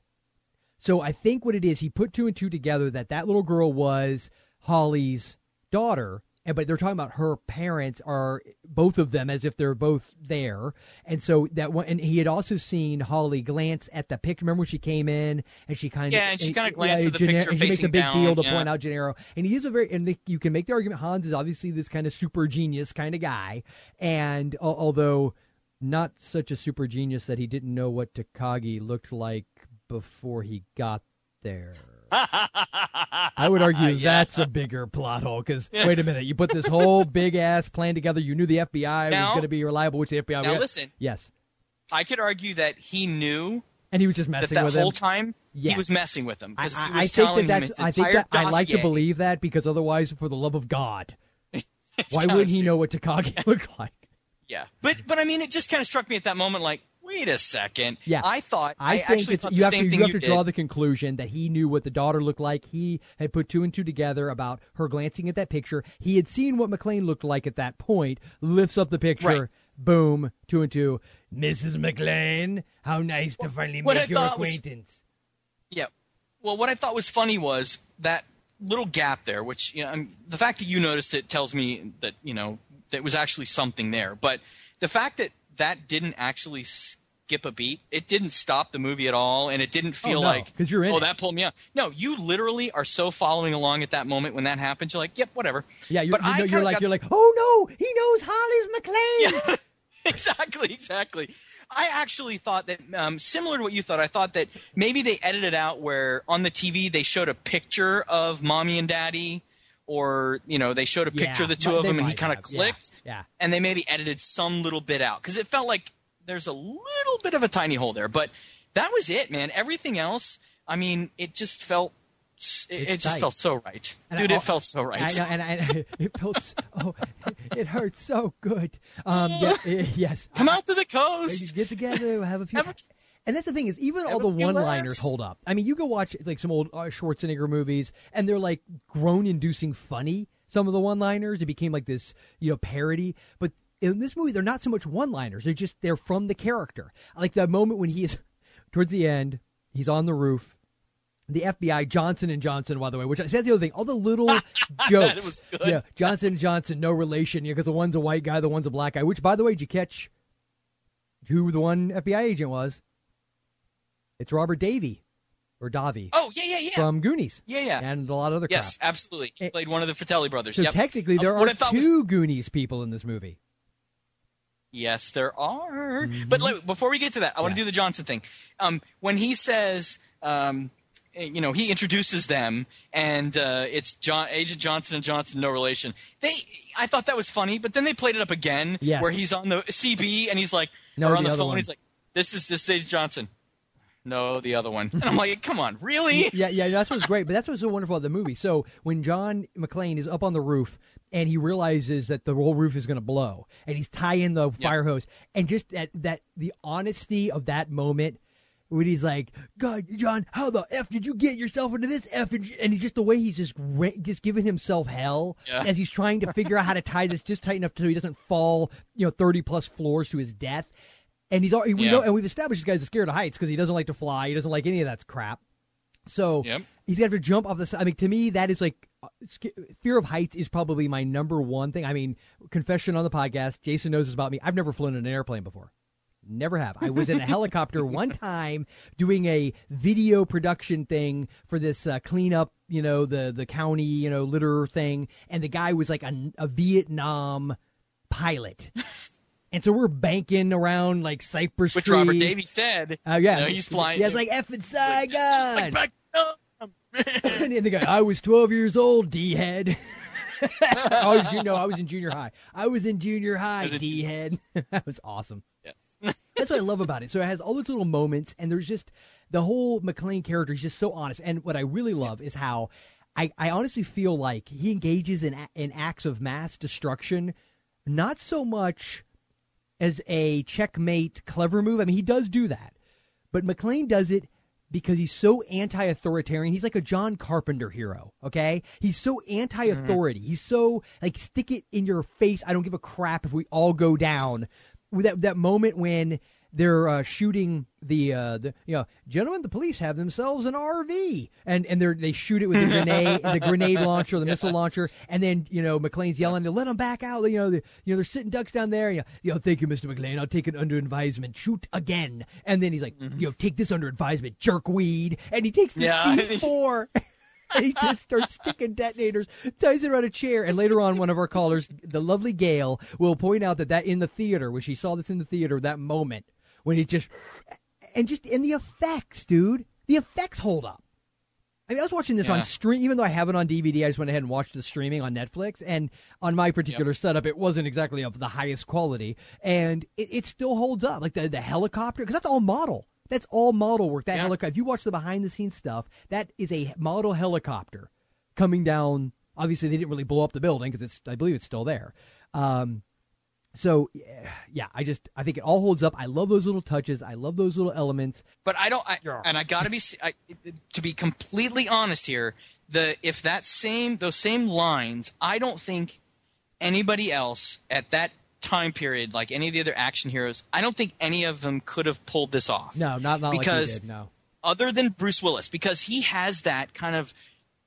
So I think what it is, he put two and two together that that little girl was Holly's daughter, and but they're talking about her parents are both of them as if they're both there, and so that one, and he had also seen Holly glance at the picture. Remember when she came in and she kind of Yeah, and she kinda glanced at the picture and he makes a big deal to yeah. point out Gennaro, and he is a very and the, you can make the argument Hans is obviously this kind of super genius kind of guy, and al- although not such a super genius that he didn't know what Takagi looked like before he got there. I would argue that's a bigger plot hole because wait a minute, you put this whole big ass plan together. You knew the FBI was going to be reliable, which the FBI. Now listen. yes, I could argue that he knew and he was just messing that with him. Whole time Yes. he was messing with him I, I- was I think telling that that's. I think that I like to believe that because otherwise, for the love of God, why wouldn't he know what Takagi looked like? Yeah, but but I mean, it just kind of struck me at that moment, like, wait a second. Yeah, I thought I, I, actually thought you have same to you have you to draw did. the conclusion that he knew what the daughter looked like. He had put two and two together about her glancing at that picture. He had seen what McClane looked like at that point. Lifts up the picture. Right. Boom, two and two. Mrs. McClane, how nice to finally make your thought was- acquaintance. Yeah. Well, what I thought was funny was that little gap there, which you know, I'm, the fact that you noticed it tells me that you know that was actually something there. But the fact that that didn't actually skip a beat, it didn't stop the movie at all, and it didn't feel no, like 'cause you're in oh it. that pulled me out. No, you literally are so following along at that moment when that happens. You're like, yep, whatever. Yeah, you're, but you know, you're like you're like, oh no, he knows Holly's McClane. Yeah. exactly, exactly. I actually thought that um, similar to what you thought. I thought that maybe they edited out where on the TV they showed a picture of mommy and daddy, or you know they showed a Yeah, picture of the two of them, and he kind of have, yeah, clicked, yeah. and they maybe edited some little bit out because it felt like there's a little bit of a tiny hole there. But that was it, man. Everything else, I mean, it just felt. It, it just felt so right, And dude. I- it felt so right. I know, and, I, it felt so, oh, it hurt so good. Um, yeah, yes. Come I- out to the coast. Get together, have a few. Have a- and that's the thing is, even all the one-liners hold up. I mean, you go watch like some old uh, Schwarzenegger movies, and they're like groan-inducing funny. Some of the one-liners, it became like this, you know, parody. But in this movie, they're not so much one-liners; they're just they're from the character. Like the moment when he is towards the end, he's on the roof. The FBI, Johnson and Johnson, by the way, which I said the other thing, all the little jokes. Yeah, Johnson and Johnson, no relation, yeah, because the one's a white guy, the one's a black guy. Which, by the way, did you catch who the one FBI agent was? It's Robert Davey or Davi Oh yeah, yeah, yeah. from Goonies. Yeah, yeah. and a lot of other Yes, crap. absolutely. He Eh, played one of the Fratelli brothers. So yep. technically, there what are thought was- two Goonies people in this movie. yes, there are. But let, before we get to that, I want Mm-hmm. To do the Johnson thing. Um, when he says, um, eh, you know, he introduces them, and uh, it's John, Agent Johnson and Johnson, no relation. They, I thought that was funny, but then they played it up again, Yes. where he's on the CB and he's like, No, or on the the, phone, one. he's like, "This is this is Agent Johnson." No, the other one. And I'm like, come on, really? yeah, yeah, that's what's great. But that's what's so wonderful about the movie. So when John McClane is up on the roof and he realizes that the whole roof is going to blow, and he's tying the fire hose, and just that that the honesty of that moment. When he's like, God, John, how the f did you get yourself into this f? And and he's just the way he's just ra- just giving himself hell Yeah. as he's trying to figure out how to tie this just tight enough so he doesn't fall, you know, thirty plus floors to his death. And he's already, we Yeah. know, and we've established this guy's scared of heights because he doesn't like to fly. He doesn't like any of that crap. So Yep. he's got to jump off the side. I mean, to me, that is like uh, fear of heights is probably my number one thing. I mean, confession on the podcast. Jason knows this about me. I've never flown in an airplane before. Never have. I was in a helicopter one time doing a video production thing for this uh, cleanup, you know, the the county, you know, litter thing, and the guy was like a, a Vietnam pilot. And so we're banking around like cypress Which trees. Robert Davies said. Oh yeah, you know, he's flying. Yeah, it's like Just Saigon. like and the guy, I was 12 years old, D head. I was, you know, I was in junior high. I was in junior high, D head. that was awesome. Yes. That's what I love about it. So it has all those little moments, and there's just the whole McClane character is just so honest. And what I really love is how I, I honestly feel like he engages in in acts of mass destruction, not so much as a checkmate clever move. I mean, he does do that, but McClane does it because he's so anti-authoritarian. He's like a John Carpenter hero. Okay, he's so anti-authority. Mm-hmm. He's so like stick it in your face. I don't give a crap if we all go down. With that that moment when they're uh, shooting the uh, the you know gentlemen the police have themselves an RV and and they shoot it with the grenade the grenade launcher the missile launcher. And then you know McClane's yelling to let them back out you know the, you know they're sitting ducks down there you know, you know thank you Mr. McClane. I'll take it under advisement. Shoot again. And then he's like you know take this under advisement jerkweed. And he takes the Yeah. C4 and he just starts sticking detonators, ties it around a chair, and later on, one of our callers, the lovely Gail, will point out that that in the theater, when she saw this in the theater, that moment when he just and just in the effects, dude, the effects hold up. I mean, I was watching this Yeah. on stream, even though I have it on DVD. I just went ahead and watched the streaming on Netflix, and on my particular setup, it wasn't exactly of the highest quality, and it, it still holds up. Like the the helicopter, because that's all model. That's all model work. That Yeah. helicopter. If you watch the behind the scenes stuff, that is a model helicopter coming down. Obviously, they didn't really blow up the building because it's. I believe it's still there. Um, so yeah, yeah, I just I think it all holds up. I love those little touches. I love those little elements. But I don't. I, And I got to be I, to be completely honest here. The if that same those same lines, I don't think anybody else at that time period, like any of the other action heroes, I don't think any of them could have pulled this off. No, not not Because- like did. No. other than Bruce Willis, because he has that kind of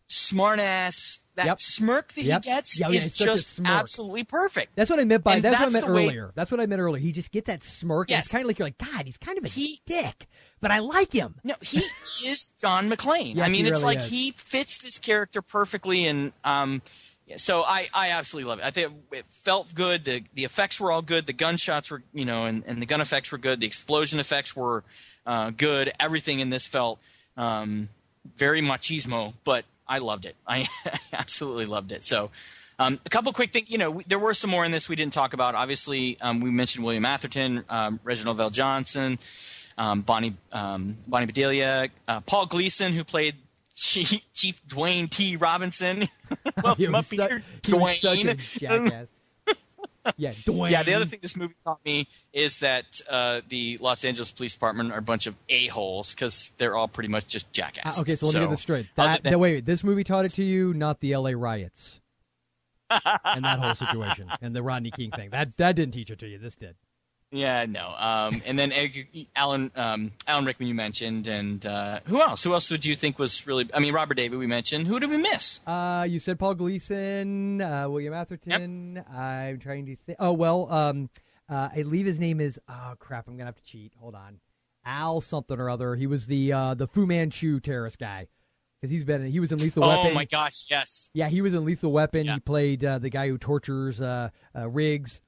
smart ass that Yep. smirk that Yep. he gets Yeah, yeah, is it's such a just absolutely perfect. That's what I meant by And that's, what I meant the way- earlier. That's what I meant earlier. He just gets that smirk. Yes. It's kind of like you're like, God, he's kind of a He- dick, but I like him. No, he is John McClane. Yes, I mean, it's really like is. he fits this character perfectly, and um, yeah, so I, I absolutely love it. I think it felt good. The the effects were all good. The gunshots were, you know, and, and the gun effects were good. The explosion effects were uh, good. Everything in this felt um, very machismo, but I loved it. I absolutely loved it. So. Um, a couple quick things. You know, we, there were some more in this we didn't talk about. Obviously, um, we mentioned William Atherton, um, Reginald VelJohnson, um, Bonnie um, Bonnie Bedelia, uh, Paul Gleason, who played Chief, Chief Dwayne T. Robinson. Welcome He up was, su- here, he was such a Dwayne. jackass. Yeah, Dwayne. Yeah, the other thing this movie taught me is that uh, the Los Angeles Police Department are a bunch of a holes because they're all pretty much just Uh, jackasses. okay, so let me get this straight. That, than- that wait, this movie taught it to you, not the L.A. riots and that whole situation and the Rodney King thing. That that didn't teach it to you. This did. Yeah, no. Um, and then Alan um, Alan Rickman you mentioned, and uh, who else? Who else would you think was really? I mean, Robert David we mentioned. Who did we miss? Uh, you said Paul Gleason, uh, William Atherton. I'm trying to think. Oh well, um, uh, I believe his name is. Oh crap! I'm gonna have to cheat. Hold on, Al something or other. He was the uh, the Fu Manchu terrorist guy because he's been he was in Lethal oh Weapon. Oh my gosh, yes. Yeah, he was in Lethal Weapon. Yeah. He played uh, the guy who tortures uh, uh, Riggs.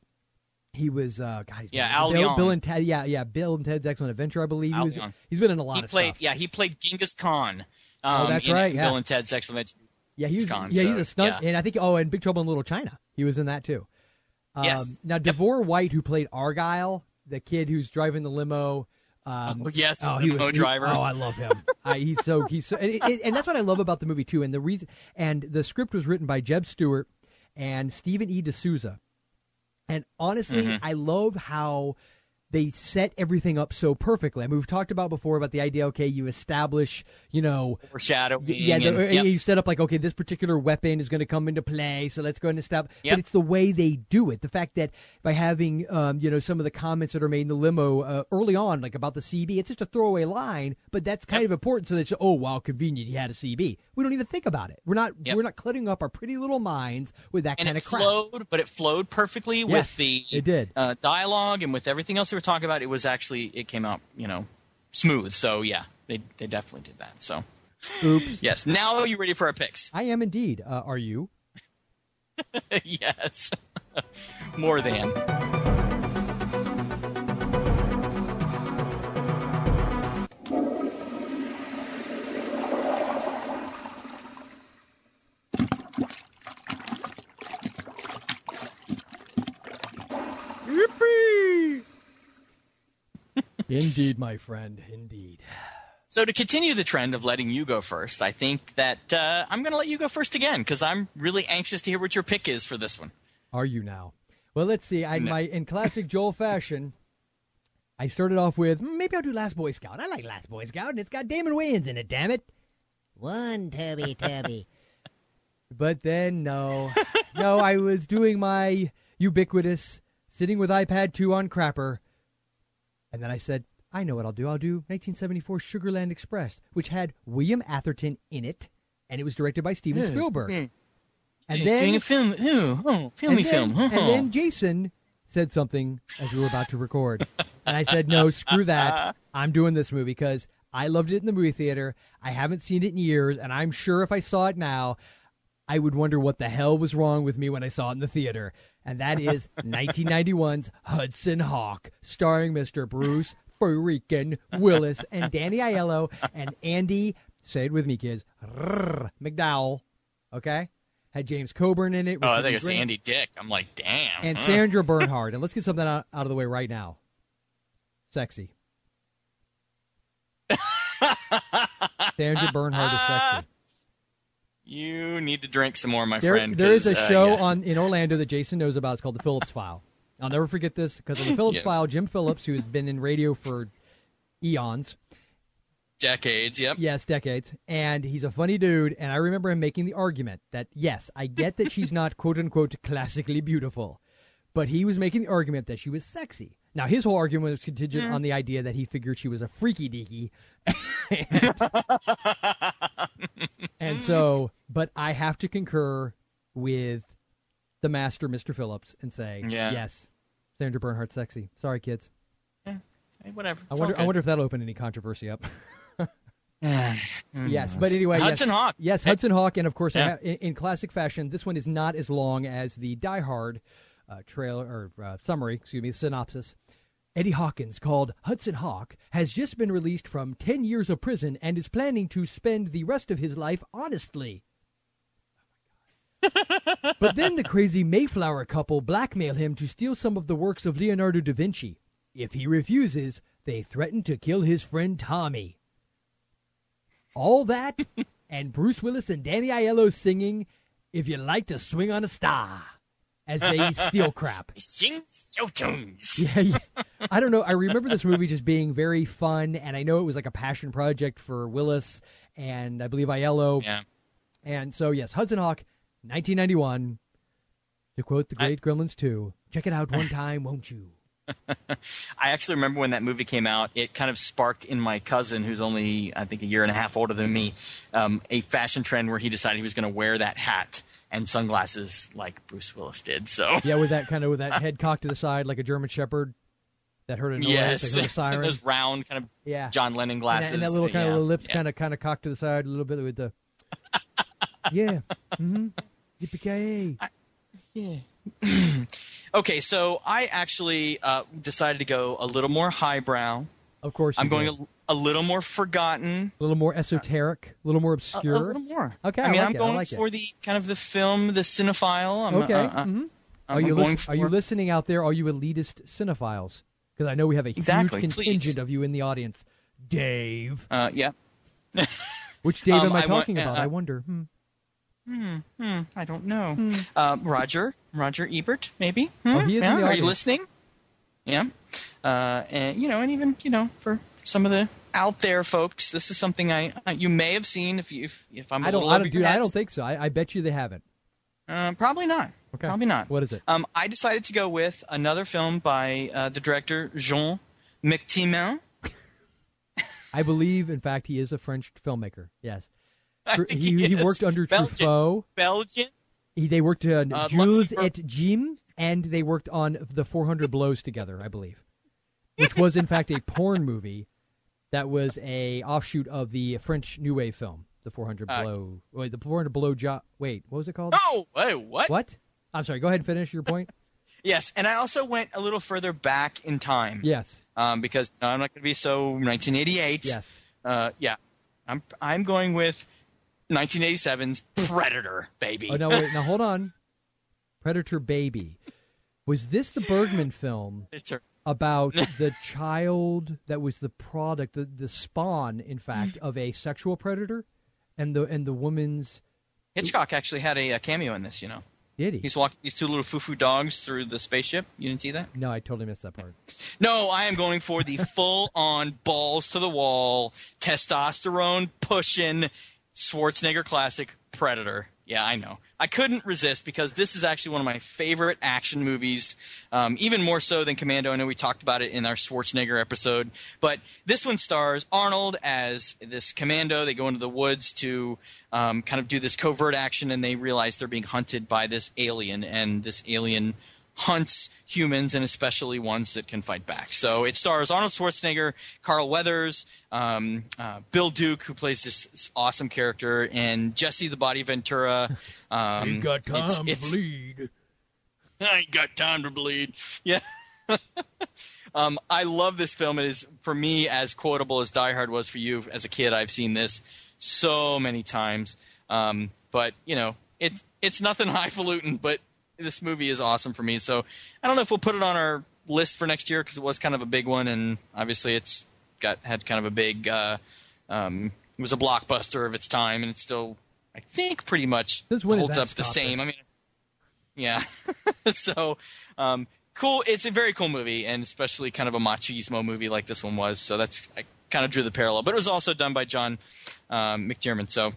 He was uh. He's Yeah, Al Bill. Bill and Ted. Yeah, yeah. Bill and Ted's Excellent Adventure. I believe he was. He's been in a lot He of played. stuff. Yeah, he played Genghis Khan. Oh, Um, that's in right, yeah. Bill and Ted's Excellent Adventure. Yeah, he was. Con, yeah, he's a stunt, yeah. and I think. Oh, and Big Trouble in Little China. He was in that too. Um, Yes. Now De'voreaux White, who played Argyle, the kid who's driving the limo. Um, Oh, yes, he limo was, he- driver. oh, I love him. I, he's so he's so, and, it- and that's what I love about the movie too. And the reason, and the script was written by Jeb Stuart and Stephen E. D'Souza. And honestly, Mm-hmm. I love how they set everything up so perfectly. I mean, we've talked about before about the idea. Okay, you establish, you know, Foreshadowing. yeah, the, and, yep. you set up like okay, this particular weapon is going to come into play, so let's go ahead and stop. Yep. But it's the way they do it. The fact that by having, um, you know, some of the comments that are made in the limo uh, early on, like about the CB, it's just a throwaway line, but that's kind of important. So that oh wow, convenient, he had a CB. We don't even think about it. We're not Yep. we're not cluttering up our pretty little minds with that and kind it of crap. flowed, but it flowed perfectly Yes, with the it did. Uh, dialogue and with everything else were talking about. It was actually it came out you know smooth. So yeah, they they definitely did that. So Oops. yes, now are you ready for our picks? I am indeed. Uh, are you? yes, more than. Indeed, my friend. Indeed. So to continue the trend of letting you go first, I think that uh, I'm going to let you go first again because I'm really anxious to hear what your pick is for this one. Are you now? Well, let's see. I No. my in classic Joel fashion, I started off with "Mm, maybe I'll do Last Boy Scout. I like Last Boy Scout, and it's got Damon Wayans in it. Damn it! One Toby Toby. But then no, no, I was doing my ubiquitous sitting with iPad two on crapper, and then I said, I know what I'll do. I'll do 1974 Sugarland Express, which had William Atherton in it, and it was directed by Steven. Hmm. Spielberg. Hmm. And then doing a film, oh, oh, filmy and then, film. And Oh. then Jason said something as we were about to record. and I said, no, screw that. I'm doing this movie because I loved it in the movie theater. I haven't seen it in years, and I'm sure if I saw it now, I would wonder what the hell was wrong with me when I saw it in the theater. And that is 1991's Hudson Hawk, starring Mr. Bruce freaking Willis and Danny Aiello and Andie, say it with me, kids, Rrr, MacDowell. Okay? Had James Coburn in it. Oh, I think it's Andy Dick. I'm like, damn. and. Sandra Bernhard. And let's get something out, out of the way right now. Sexy. Sandra Bernhard is sexy. You need to drink some more, my There, friend. There is a uh, show yeah. on in Orlando that Jason knows about. It's called The Phillips File. I'll never forget this because on The Phillips Yeah. File, Jim Phillips, who has been in radio for eons, decades. Yep. Yes, decades. And he's a funny dude. And I remember him making the argument that, yes, I get that she's not quote unquote classically beautiful, but he was making the argument that she was sexy. Now, his whole argument was contingent Yeah. on the idea that he figured she was a freaky deaky. and so, but I have to concur with the master, Mr. Phillips, and say, Yeah. yes, Sandra Bernhard's sexy. Sorry, kids. Hey, whatever. I wonder. I wonder if that'll open any controversy up. yes, Mm. but anyway, Hudson yes, Hawk. Yes, Hudson Hawk, and of course, Yeah. ha- in, in classic fashion, this one is not as long as the Die Hard uh, trailer or uh, summary. Excuse me, synopsis. Eddie Hawkins, called Hudson Hawk, has just been released from 10 years of prison and is planning to spend the rest of his life honestly. But then the crazy Mayflower couple blackmail him to steal some of the works of Leonardo da Vinci. If he refuses, they threaten to kill his friend Tommy. All that, and Bruce Willis and Danny Aiello singing "If You Like to Swing on a Star" as they steal crap. Sing so tunes. Yeah, yeah. I don't know. I remember this movie just being very fun, and I know it was like a passion project for Willis and I believe Aiello. Yeah. And so, yes, Hudson Hawk, 1991. To quote the great Gremlins 2, check it out one time, won't you? I actually remember when that movie came out. It kind of sparked in my cousin, who's only I think a year and a half older than me, um, a fashion trend where he decided he was going to wear that hat and sunglasses like Bruce Willis did. So Yeah, with that kind of with that head cocked to the side like a German Shepherd that heard a noise, yes, like a siren. those round kind of Yeah. John Lennon And glasses that, and that little kind yeah, of lips yeah. kind of kind of cocked to the side a little bit with the yeah mm-hmm yippee Yeah. okay, so I actually uh, decided to go a little more highbrow. Of course, I'm going a, a little more forgotten. a little more esoteric, a little more obscure. a little more. Okay, I I mean, like am it, going like it. for the kind of the film, the cinephile. I'm, okay. uh, uh, mhm. I'm Are you going lis- for, are you listening out there? Are you elitist cinephiles? Because I know we have a Exactly, huge please. contingent of you in the audience. Dave, Uh, yeah. which Dave Um, am I I talking uh, about? uh, I wonder. Hmm. Hmm, hmm, I don't know. Uh, Roger, Roger Ebert, maybe. Hmm? Oh, he is yeah? Are you listening? Yeah. Uh, and you know, and even you know, for some of the out there folks, this is something I uh, you may have seen if you if, if I'm. a I don't. little I don't. Dude, I don't think so. I, I bet you they haven't. Uh, probably not. Okay. Probably not. What is it? Um, I decided to go with another film by uh, the director Jean McTimin. I believe, in fact, he is a French filmmaker. Yes. He, he he worked under Belgian. Truffaut. Belgian. He, they worked on Uh, Jules Luxembourg. et Jim, and they worked on the 400 Blows together, I believe, which was in fact a porn movie that was a offshoot of the French New Wave film, the 400 Uh, Blow. Wait, the 400 Blow job. Wait, what was it called? Oh, wait, what? What? I'm sorry. Go ahead and finish your point. Yes, and I also went a little further back in time. Yes. Um, because no, I'm not going to be so 1988. Yes. Uh, yeah, I'm I'm going with 1987's Predator, baby. Oh no! Wait. Now hold on. Predator Baby. Was this the Bergman film about the child that was the product, the, the spawn, in fact, of a sexual predator, and the and the woman's. Hitchcock actually had a, a cameo in this. You know, Did he? he's walking these two little foo-foo dogs through the spaceship. You didn't see that? No, I totally missed that part. No, I am going for the full-on balls to the wall, testosterone pushing Schwarzenegger classic Predator. Yeah, I know. I couldn't resist because this is actually one of my favorite action movies, um, even more so than Commando. I know we talked about it in our Schwarzenegger episode, but this one stars Arnold as this commando. They go into the woods to um, kind of do this covert action, and they realize they're being hunted by this alien, and this alien hunts humans and especially ones that can fight back. So it stars Arnold Schwarzenegger, Carl Weathers, um, uh, Bill Duke, who plays this, awesome character, and Jesse the Body Ventura. Um, Ain't got time it's- to it's- bleed. I ain't got time to bleed. Yeah. um, I love this film. It is for me as quotable as Die Hard was for you as a kid. I've seen this so many times. Um, but you know, it's it's nothing highfalutin, but this movie is awesome for me. So I don't know if we'll put it on our list for next year because it was kind of a big one, and obviously it's got had kind of a big. Uh, um, it was a blockbuster of its time, and it's still, I think, pretty much holds up the same. us? I mean, yeah. so, um, cool. It's a very cool movie, and especially kind of a machismo movie like this one was. So that's I kind of drew the parallel. But it was also done by John um, McDermott. So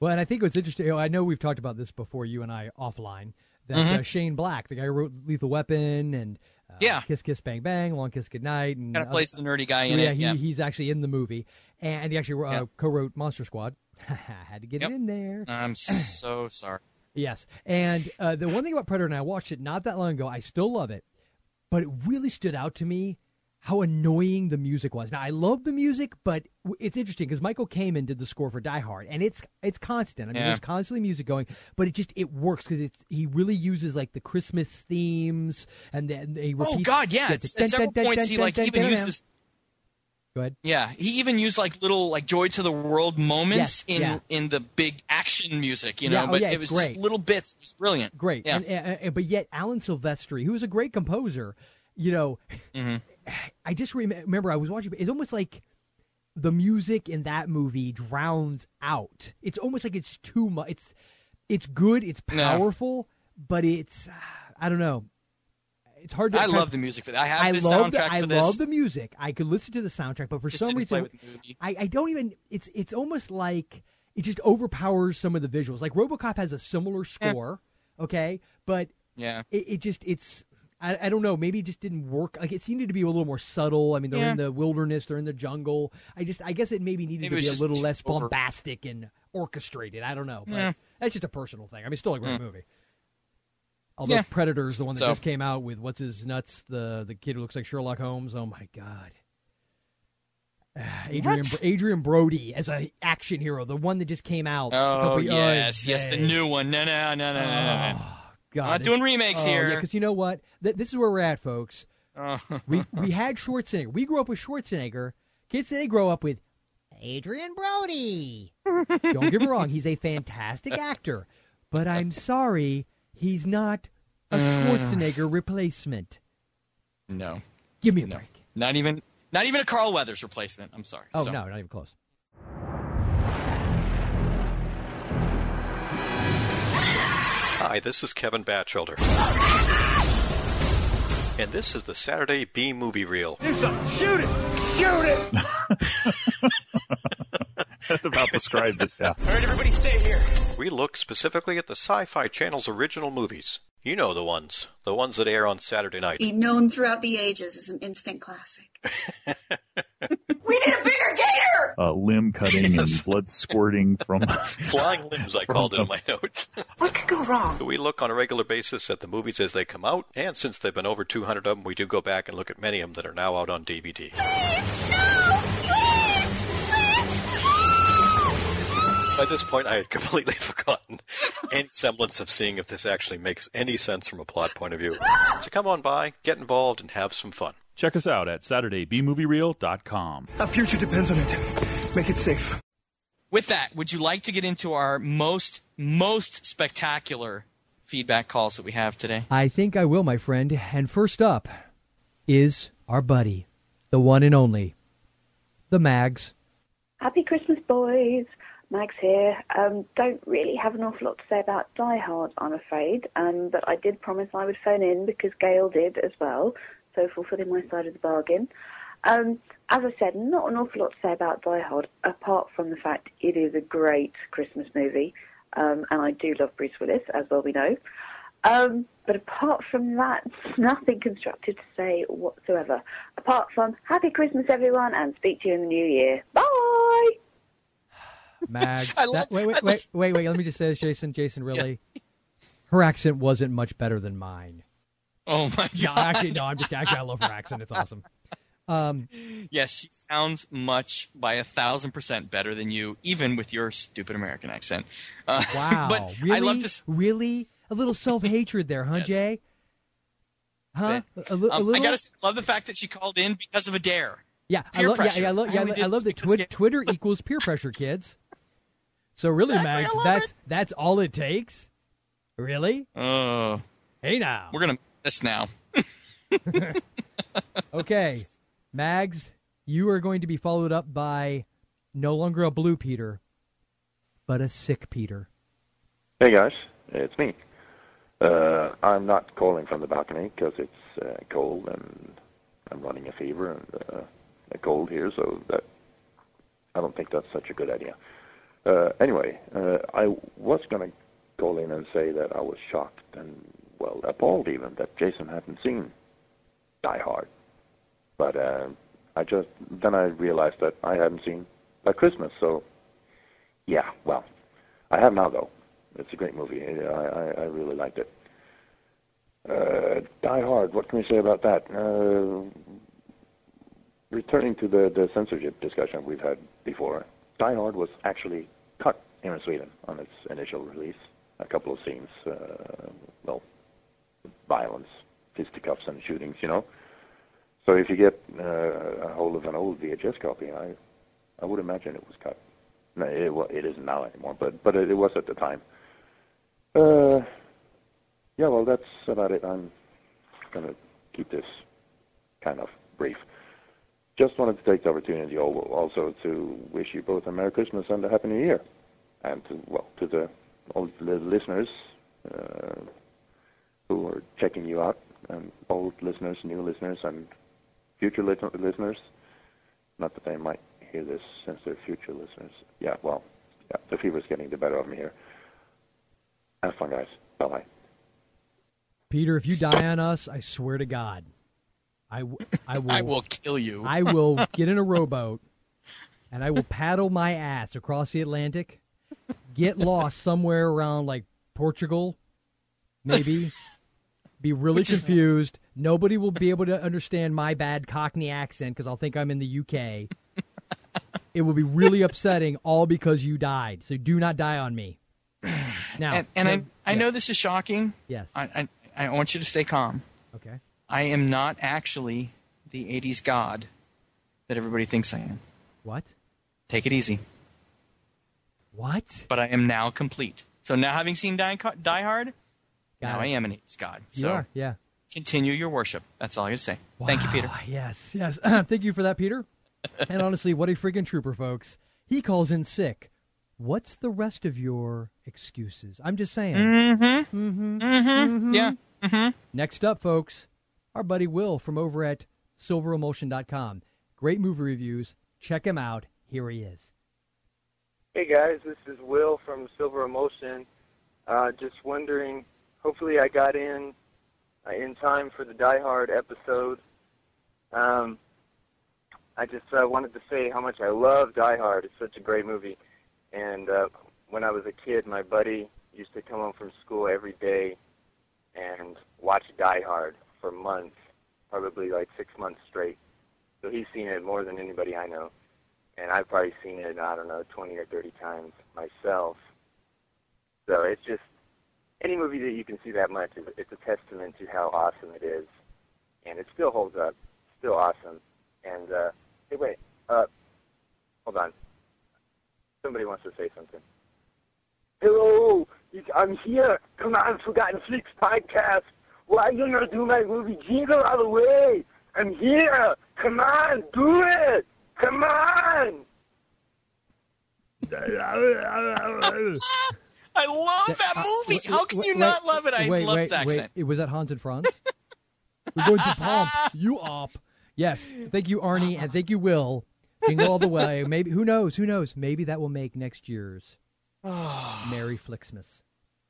Well, and I think what's interesting, I know we've talked about this before, you and I offline, that Mhm. uh, Shane Black, the guy who wrote Lethal Weapon and uh, Yeah. Kiss Kiss Bang Bang, Long Kiss Goodnight, and kind of plays the nerdy guy in yeah, it. he, yeah. he's actually in the movie, and he actually uh, Yep. co-wrote Monster Squad. Had to get Yep. it in there. I'm so sorry. Yes, and uh, the one thing about Predator, and I watched it not that long ago, I still love it, but it really stood out to me how annoying the music was. Now I love the music, but it's interesting because Michael Kamen did the score for Die Hard, and it's it's constant. I mean, Yeah. there's constantly music going, but it just it works because it's he really uses like the Christmas themes, and then he Oh repeats. God, yeah. It's, at several points he like even uses. Go ahead. Yeah, he even used like little like joy to the world moments Yes, in yeah. in the big action music, you Yeah, know. oh, but yeah, it was great. just little bits. It was brilliant. Great, Yeah. and, and, and- but yet Alan Silvestri, who is a great composer, you know, Mm-hmm. I just remember I was watching. It's almost like the music in that movie drowns out. It's almost like it's too much. It's it's good. It's No. powerful, but it's I don't know. It's hard to. I love of- the music for that. I have I the love soundtrack the, I for this. I love the music. I could listen to the soundtrack, but for Just some reason, with the movie. I, I don't even. It's it's almost like it just overpowers some of the visuals. Like RoboCop has a similar score, okay, but Yeah. it, it just it's I, I don't know maybe it just didn't work like it seemed to be a little more subtle i mean they're in the wilderness they're in the jungle i just i guess it maybe needed Maybe to be a little less over- bombastic and orchestrated i don't know but Yeah. that's just a personal thing i mean still a great Mm. movie although Yeah. predators the one that So- just came out with what's his nuts the the kid who looks like sherlock holmes oh my god Adrien What? Adrien Brody as a action hero, the one that just came out. a Oh couple- yes, yes, the new one. No, no, no, no, no, no, no. God, Not uh, doing remakes oh, here. because you know what? Th- this is where we're at, folks. Oh. We we had Schwarzenegger. We grew up with Schwarzenegger. Kids today grow up with Adrien Brody. Don't get me wrong, he's a fantastic actor, but I'm sorry, he's not a uh. Schwarzenegger replacement. no, Give me a no, break. not even, not even a Carl Weathers replacement. I'm sorry. Oh So- no, not even close. Hi, this is Kevin Batchelder. And this is the Saturday B Movie Reel. Do something. Shoot it. Shoot it. That about describes it, yeah. All right, everybody stay here. We look specifically at the Sci Fi Channel's original movies. You know the ones, the ones that air on Saturday night. Be known throughout the ages as an instant classic. We need a bigger gator. Uh, limb cutting and blood squirting from. Flying limbs, I called it in my notes. What could go wrong? We look on a regular basis at the movies as they come out, and since there have been over 200 of them, we do go back and look at many of them that are now out on DVD. By this point, I had completely forgotten any semblance of seeing if this actually makes any sense from a plot point of view. So come on by, get involved, and have some fun. Check us out at SaturdayBMovieReel.com. Our future depends on it. Make it safe. With that, would you like to get into our most most spectacular feedback calls that we have today? I think I will, my friend. And first up is our buddy, the one and only, the Mags. Happy Christmas, boys. Mags here. Um, don't really have an awful lot to say about Die Hard, I'm afraid, um, but I did promise I would phone in because Gail did as well, so fulfilling my side of the bargain. Um, as I said, not an awful lot to say about Die Hard, apart from the fact it is a great Christmas movie, um, and I do love Bruce Willis, as well we know. Um, but apart from that, nothing constructive to say whatsoever. Apart from Happy Christmas, everyone, and speak to you in the new year. Bye! Mags. I love- that- wait, I wait, wait, wait, wait. Let me just say this, Jason. Jason, really, her accent wasn't much better than mine. Oh my No, god! actually, no. I'm just actually, I love her accent. It's awesome. Um, Yes, she sounds much by a thousand percent better than you, even with your stupid American accent. Uh, wow. but really, I love to. s- really a little self hatred there, huh, Yes. Jay? Huh? Bit. A, li- a Um, I gotta say, love the fact that she called in because of a dare. yeah, I peer love. Yeah, pressure. yeah, I love. Yeah, only I did love that twi- Twitter equals peer pressure, kids. So really, Exactly, Mags, that's it. that's all it takes. Really? Oh, Hey now. we're gonna miss now. Okay, Mags, you are going to be followed up by no longer a blue Peter, but a sick Peter. Hey guys, it's me. Uh, I'm not calling from the balcony because it's uh, cold and I'm running a fever and uh, a cold here, so that I don't think that's such a good idea. Uh, anyway, uh, I was going to call in and say that I was shocked and well appalled even that Jason hadn't seen Die Hard, but uh, I just then I realized that I hadn't seen Black Christmas, so yeah, well, I have now though. It's a great movie. I, I, I really liked it. Uh, Die Hard. What can we say about that? Uh, returning to the, the censorship discussion we've had before, Die Hard was actually cut here in Sweden on its initial release. A couple of scenes, uh, well, violence, fisticuffs, and shootings. You know. So if you get uh, a hold of an old VHS copy, I I would imagine it was cut. No, it, wa- it isn't now anymore, but but it, it was at the time. Uh, yeah, well, that's about it. I'm to keep this kind of brief. Just wanted to take the opportunity also to wish you both a Merry Christmas and a Happy New Year, and to well to the all the listeners uh, who are checking you out, and old listeners, new listeners, and future lit- listeners. Not that they might hear this since they're future listeners. Yeah, well, yeah, the fever's getting the better of me here. Have fun, guys. Bye bye. Peter, if you die on us, I swear to God, I, w- I will. I will kill you. I will get in a rowboat and I will paddle my ass across the Atlantic, get lost somewhere around like Portugal, maybe, be really confused. Nobody will be able to understand my bad Cockney accent because I'll think I'm in the UK. it will be really upsetting, all because you died. So do not die on me. Now, and and I I yeah. know this is shocking. Yes. I, I I want you to stay calm. Okay. I am not actually the '80s god that everybody thinks I am. What? Take it easy. What? But I am now complete. So now, having seen Die, Die Hard, Got now it. I am an '80s god. You are, yeah. continue your worship. That's all I got to say. Thank you, Peter. Yes, yes. Thank you for that, Peter. and honestly, what a freaking trooper, folks. He calls in sick. What's the rest of your excuses? I'm just saying. Mm-hmm. Mm-hmm. Mm-hmm. Yeah. Mm-hmm. Next up, folks, our buddy Will from over at silveremulsion.com. Great movie reviews. Check him out. Here he is. Hey guys, this is Will from Silver Emulsion. Uh, just wondering, hopefully I got in uh, in time for the Die Hard episode. Um, I just uh, wanted to say how much I love Die Hard. It's such a great movie. And uh, when I was a kid, my buddy used to come home from school every day and watch Die Hard for months, probably like six months straight. So he's seen it more than anybody I know and I've probably seen it, I don't know, 20 or 30 times myself. So it's just any movie that you can see that much, it's a testament to how awesome it is, and it still holds up, still awesome. And uh, hey, wait, uh, hold on, somebody wants to say something. Hello, I'm here. Come on, Forgotten Flix podcast. Why you gonna do my movie jingle all the way? I'm here. Come on, do it. Come on. I love that uh, movie. How can you not love it? I wait, love wait, his accent. Wait, was that Hans and Franz? We're going to pump you up. Yes, thank you, Arnie, and thank you, Will. Jingle all the way. Maybe who knows? Who knows? Maybe that will make next year's Merry Flixmas.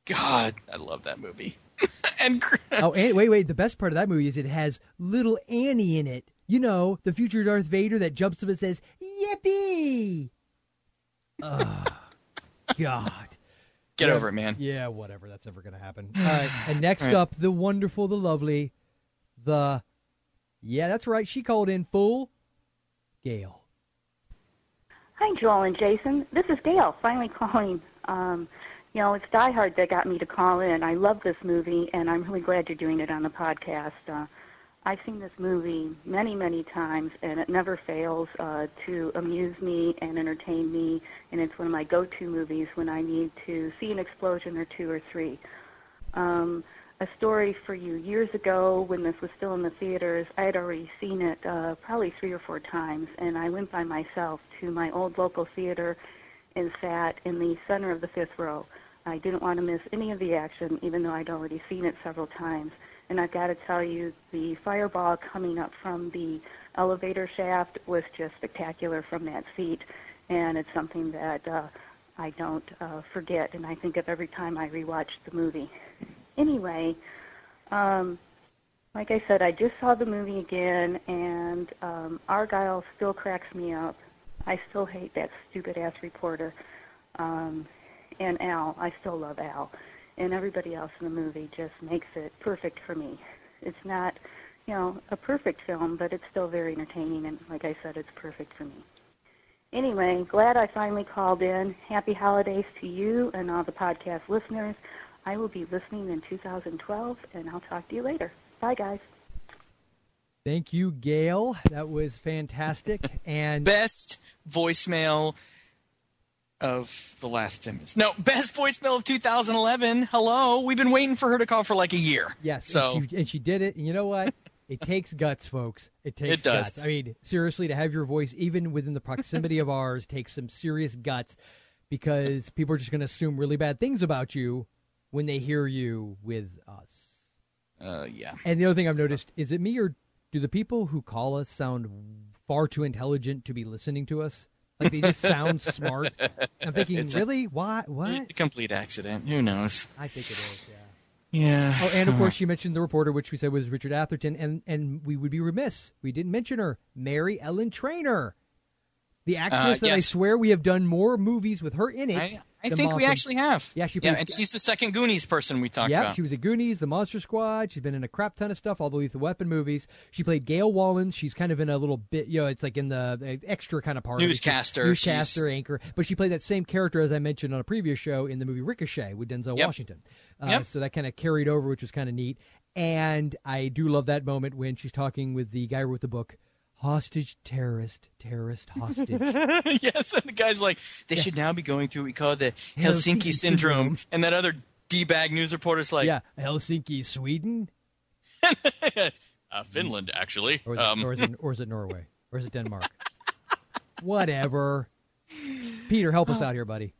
God, I love that movie. and oh, and, wait, wait. The best part of that movie is it has little Annie in it. You know, the future Darth Vader that jumps up and says, "Yippee!" Oh, God. Get Yeah, over it, man. Yeah, whatever. That's never going to happen. All right. And next All right. up, the wonderful, the lovely, the. Yeah, that's right. She called in full. Gail. Hi, Joel and Jason. This is Gail, finally calling. Um, you know, it's Die Hard that got me to call in. I love this movie, and I'm really glad you're doing it on the podcast. Uh, I've seen this movie many, many times, and it never fails uh, to amuse me and entertain me. And it's one of my go-to movies when I need to see an explosion or two or three. Um, a story for you years ago when this was still in the theaters. I had already seen it uh, probably three or four times, and I went by myself to my old local theater and sat in the center of the fifth row. I didn't want to miss any of the action, even though I'd already seen it several times. And I've got to tell you, the fireball coming up from the elevator shaft was just spectacular from that seat, and it's something that uh, I don't uh, forget, and I think of every time I rewatch the movie. Anyway, um, like I said, I just saw the movie again, and um, Argyle still cracks me up. I still hate that stupid ass reporter. Um, and Al, I still love Al. And everybody else in the movie just makes it perfect for me. It's not, you know, a perfect film, but it's still very entertaining, and like I said, it's perfect for me. Anyway, glad I finally called in. Happy holidays to you and all the podcast listeners. I will be listening in 2012, and I'll talk to you later. Bye, guys. Thank you, Gail. That was fantastic. And best voicemail of the last 10 minutes. No, best voicemail of 2011. Hello. We've been waiting for her to call for like a year. Yes, So and she, and she did it. And you know what? It takes guts, folks. It takes It does. guts. I mean, seriously, to have your voice even within the proximity of ours takes some serious guts because people are just going to assume really bad things about you when they hear you with us. uh, yeah. And the other thing I've noticed is it me or do the people who call us sound far too intelligent to be listening to us? Like they just sound smart. I'm thinking, It's a- really? Why? What? It's a complete accident. Who knows? I think it is. Yeah. Yeah. Oh, and of course, she mentioned the reporter, which we said was Richard Atherton, and and we would be remiss we didn't mention her, Mary Ellen Trainor, the uh, actress that I swear we have done more movies with her in it. I, I than think we Monster- actually have. Yeah, she yeah, and she's the second Goonies person we talked Yeah, about. she was at Goonies, The Monster Squad. She's been in a crap ton of stuff, all the Lethal Weapon movies. She played Gail Wallen. She's kind of in a little bit, you know, it's like in the, the extra kind of part. of it. Newscaster. Newscaster, She's- anchor. But she played that same character as I mentioned on a previous show in the movie Ricochet with Denzel Yep. Washington. Uh, Yep. So that kind of carried over, which was kind of neat. And I do love that moment when she's talking with the guy who wrote the book. Hostage, terrorist, terrorist, hostage. yes, and the guy's like, they should now be going through what we call the Helsinki Helsinki, syndrome. syndrome. And that other d-bag news reporter's like, yeah, Helsinki, Sweden, uh, Finland, actually. or is, it, Um, or, is it, or is it Norway, or is it Denmark? Whatever. Peter, help us out here, buddy.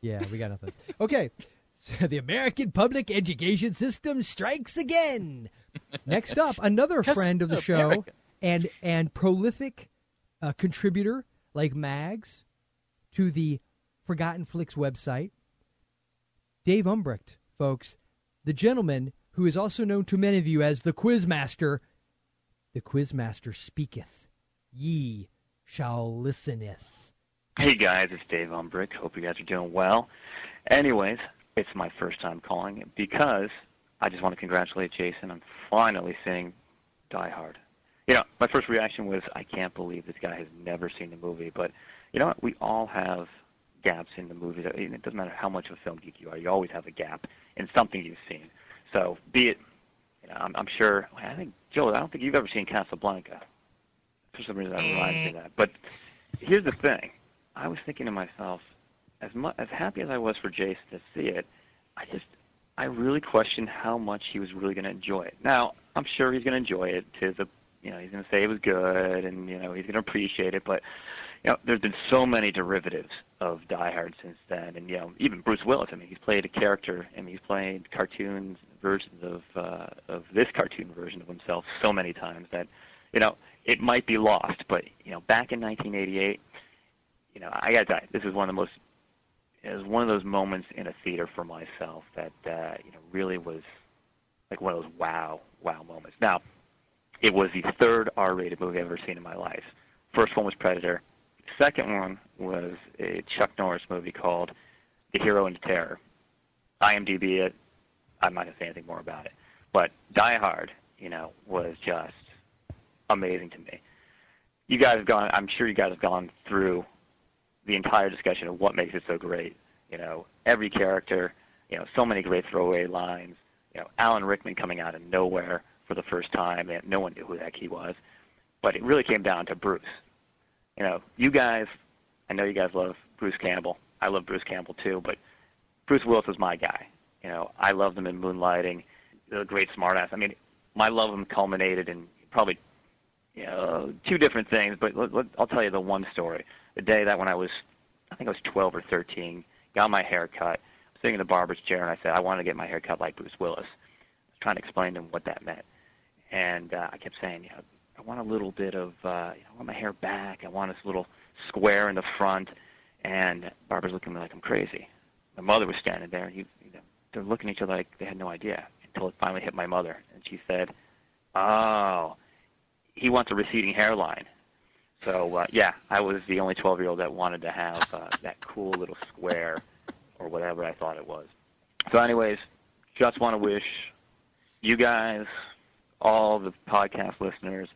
Yeah, we got nothing. Okay, so the American public education system strikes again. Next up, another friend of the show America. And and prolific uh, contributor like Mags to the Forgotten Flix website, Dave Umbrecht, folks, the gentleman who is also known to many of you as the Quizmaster. The Quizmaster speaketh, ye shall listeneth. Hey guys, it's Dave Umbrick. Hope you guys are doing well. Anyways, it's my first time calling because I just want to congratulate Jason on finally seeing Die Hard. You know, my first reaction was, I can't believe this guy has never seen the movie. But you know what? We all have gaps in the movies. It doesn't matter how much of a film geek you are. You always have a gap in something you've seen. So, be it, you know, I'm, I'm sure. I think Joe, I don't think you've ever seen Casablanca. For some reason, that reminds me eh. of that. But here's the thing. I was thinking to myself, as much as happy as I was for Jason to see it, I just I really question how much he was really going to enjoy it. Now, I'm sure he's going to enjoy it to the, you know, he's going to say it was good, and you know, he's going to appreciate it. But you know, there's been so many derivatives of Die Hard since then, and you know, even Bruce Willis. I mean, he's played a character, and he's played cartoons versions of uh, of this cartoon version of himself so many times that, you know, it might be lost. But you know, back in 1988, you know, I got to you, this is one of the most it was one of those moments in a theater for myself that uh, you know really was like one of those wow wow moments. Now, it was the third R-rated movie I've ever seen in my life. First one was Predator. Second one was a Chuck Norris movie called The Hero and the Terror. IMDb it. I'm not gonna say anything more about it. But Die Hard, you know, was just amazing to me. You guys have gone. I'm sure you guys have gone through the entire discussion of what makes it so great. You know, every character, you know, so many great throwaway lines. You know, Alan Rickman coming out of nowhere for the first time, and no one knew who the heck he was. But it really came down to Bruce. You know, you guys, I know you guys love Bruce Campbell. I love Bruce Campbell too, but Bruce Willis is my guy. You know, I loved him in Moonlighting, the great smartass. I mean, my love of him culminated in probably you know two different things, but let, let, I'll tell you the one story the day that when I was, I think I was 12 or 13, got my hair cut, sitting in the barber's chair, and I said I want to get my hair cut like Bruce Willis. Trying to explain to him what that meant, and uh, I kept saying, you know, I want a little bit of, uh, you know, I want my hair back. I want this little square in the front. And barber's looking at me like I'm crazy. My mother was standing there, and you, you know, they're looking at each other like they had no idea until it finally hit my mother, and she said, "Oh, he wants a receding hairline." So uh, yeah, I was the only 12 year old that wanted to have uh, that cool little square or whatever I thought it was. So, anyways, just want to wish you guys, all the podcast listeners,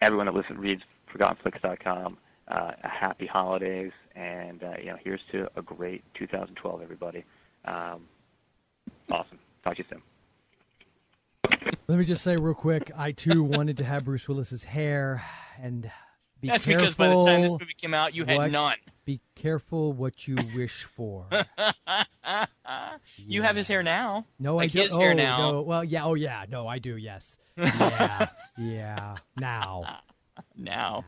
everyone that listens reads ForgottenFlix.com, uh, a happy holidays, and uh, you know, here's to a great 2012, everybody. Um, awesome. Talk to you soon. Let me just say real quick, I too wanted to have Bruce Willis's hair, and be That's careful because by the time this movie came out, you had what- none. Be careful what you wish for. You have his hair now. No, like I don't. his hair oh, now. No. Well, yeah. Oh, yeah. No, I do. Yes. Yeah. yeah. Now. now.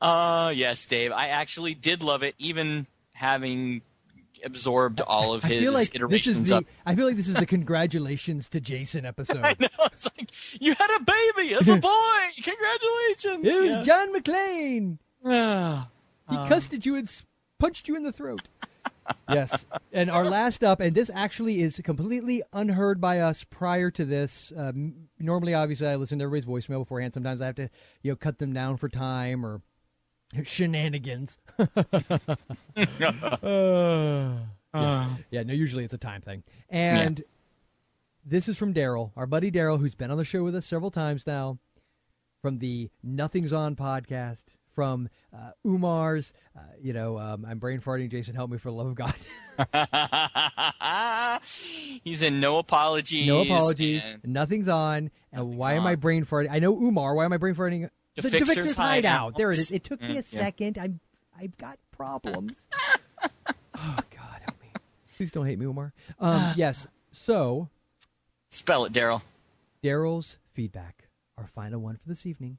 Uh yes, Dave. I actually did love it, even having absorbed all of I his feel like iterations the. I feel like this is the congratulations to Jason episode. I know. It's like you had a baby as a boy. Congratulations. It was Yes. John McClane. He cussed at you and punched you in the throat. Yes. And our last up, and this actually is completely unheard by us prior to this. Um, normally, obviously, I listen to everybody's voicemail beforehand. Sometimes I have to, you know, cut them down for time or shenanigans. Uh, yeah. yeah, no, usually it's a time thing. And this is from Daryl, our buddy Daryl, who's been on the show with us several times now, from the Nothing's On podcast, from uh, Umar's, uh, you know, um, I'm brain farting, Jason, help me for the love of God. He's in no apologies. no apologies, Nothing's On. And why am I brain farting? I know Umar, why am I brain farting? The The Fixer's hideout. Hideout. There it is. It took me Mm, a yeah. second. I'm, I've got problems. oh, God, help me. Please don't hate me, Umar. Um, yes. So, Spell it, Daryl. Daryl's feedback, our final one for this evening.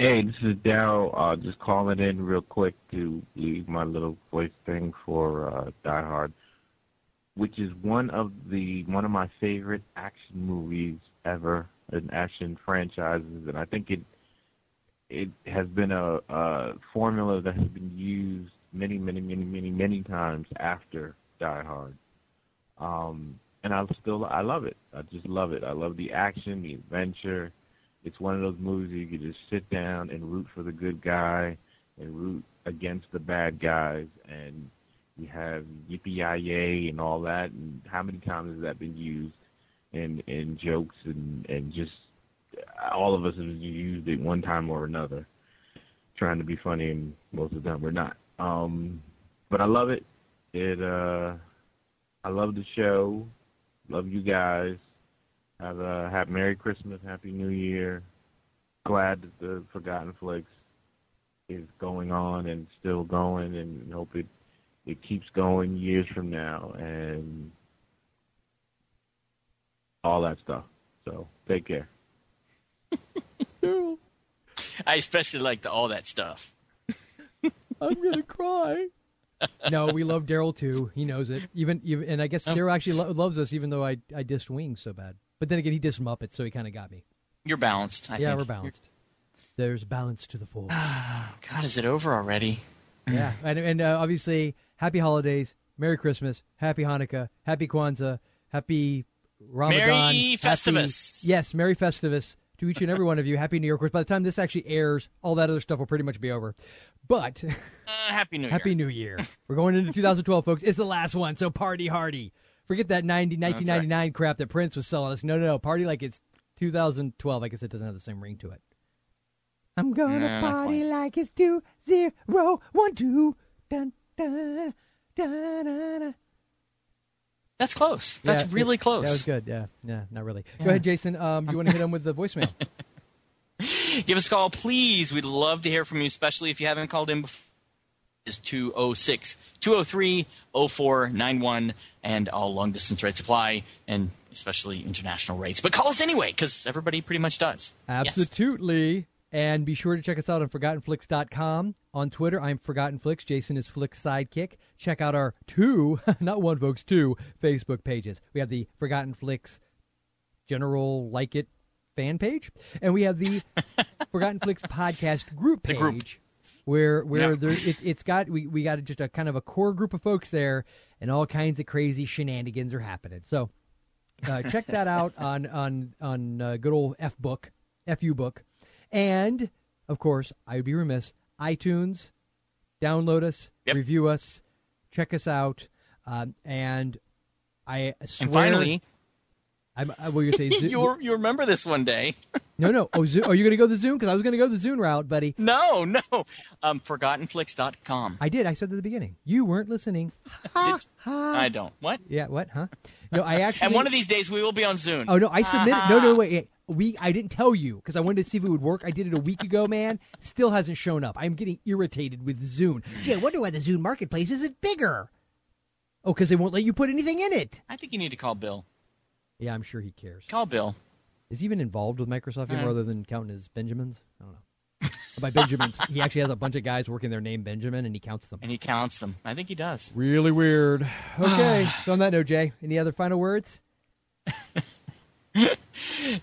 Hey, this is Daryl. Uh, just calling in real quick to leave my little voice thing for uh, Die Hard, which is one of the one of my favorite action movies ever, an action franchises, and I think it it has been a, a formula that has been used many, many, many, many, many times after Die Hard. Um, and I still I love it. I just love it. I love the action, the adventure. It's one of those movies you can just sit down and root for the good guy and root against the bad guys and you have yippee and all that. And how many times has that been used in in jokes and and just all of us have used it one time or another trying to be funny and most of the time we're not. Um but i love it. It uh i love the show. Love you guys have a happy merry christmas happy new year glad that the forgotten flix is going on and still going and hope it it keeps going years from now and all that stuff. So take care. I especially liked all that stuff. I'm gonna cry. no, we love Daryl too. He knows it. Even, even and I guess. Daryl actually lo- loves us, even though I I dissed Wings so bad. But then again, he dissed Muppets, so he kind of got me. You're balanced. I yeah, think. we're balanced. There's balance to the force. God, is it over already? yeah, and and uh, obviously, happy holidays, Merry Christmas, Happy Hanukkah, Happy Kwanzaa, Happy Ramadan, Merry happy- Festivus. yes, Merry Festivus to each and every one of you. Happy New Year. Of course, by the time this actually airs, all that other stuff will pretty much be over. But Uh, Happy New Year. Happy New Year. We're going into 2012, folks. It's the last one, so party hardy. Forget that 90, 1999 crap that Prince was selling us. No, no, no. Party like it's 2012. I guess it doesn't have the same ring to it. I'm gonna Nah, party like it's two zero one two. Dun, dun, dun, dun, dun. That's close. That's Yeah, really close. That was good. Yeah, yeah, not really. Yeah. Go ahead, Jason. Um, you want to hit him with the voicemail? Give us a call, please. We'd love to hear from you, especially if you haven't called in before. Is 206 203 0491, and all long distance rates apply, and especially international rates. But call us anyway, because everybody pretty much does. Yes. Absolutely. And be sure to check us out on ForgottenFlix.com. On Twitter, I'm Forgotten Flix. Jason is Flick's sidekick. Check out our two, not one, folks, two Facebook pages. We have the Forgotten Flix General Like It fan page, and we have the Forgotten Flix podcast group The page. group. Where where Yeah. there it, it's got we, we got just a kind of a core group of folks there, and all kinds of crazy shenanigans are happening. So uh, check that out on on on uh, good old F book, fu book, and of course I would be remiss iTunes, download us, review us, check us out, um, and I swear. And finally, I'm, I, what you say? Zo- you you remember this one day. no, no. Oh, Zo- are you going to go the Zune? Because I was going to go the Zune route, buddy. No, no. Um, ForgottenFlix.com. I did. I said at the beginning. You weren't listening. Ha, ha. I don't. What? Yeah. What? Huh? No, I actually. And one of these days we will be on Zune. Oh no, I submitted. no, no, wait, wait. We I didn't tell you because I wanted to see if it would work. I did it a week ago, man. Still hasn't shown up. I'm getting irritated with Zune. Gee, I wonder why the Zune marketplace isn't bigger. Oh, because they won't let you put anything in it. I think you need to call Bill. Yeah, I'm sure he cares. Call Bill. Is he even involved with Microsoft anymore, Uh. other than counting his Benjamins? I don't know. By Benjamins, he actually has a bunch of guys working their name Benjamin, and he counts them. And he counts them. I think he does. Really weird. Okay. so on that note, Jay, any other final words?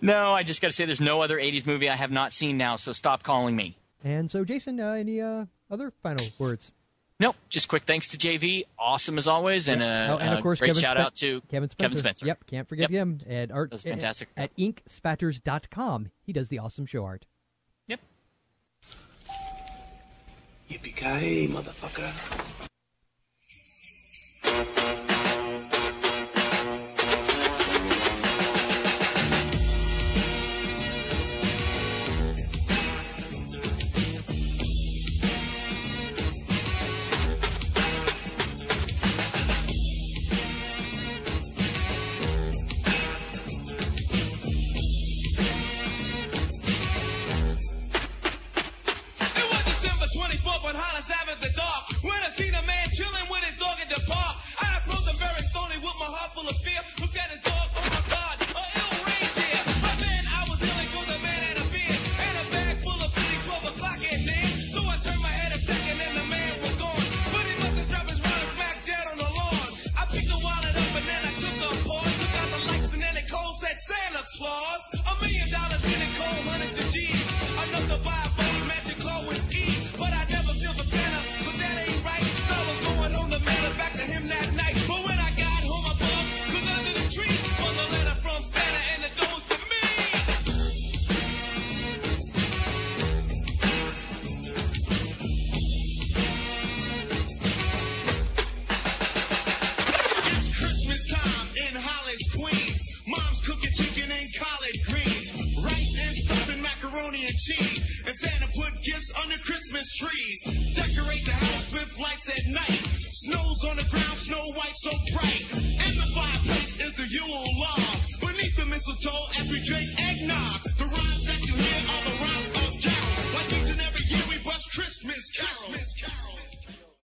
No, I just got to say there's no other 80s movie I have not seen now, so stop calling me. And so, Jason, uh, any uh, other final words? Nope, just quick thanks to JV. Awesome as always. And, Yeah. uh, Oh, and of uh, course, great Kevin shout Spen- out to Kevin Spencer. Yep, can't forget Yep. him. At art That's fantastic. At, at inkspatters.com. He does the awesome show art. Yep. Yippee-ki-yay, motherfucker.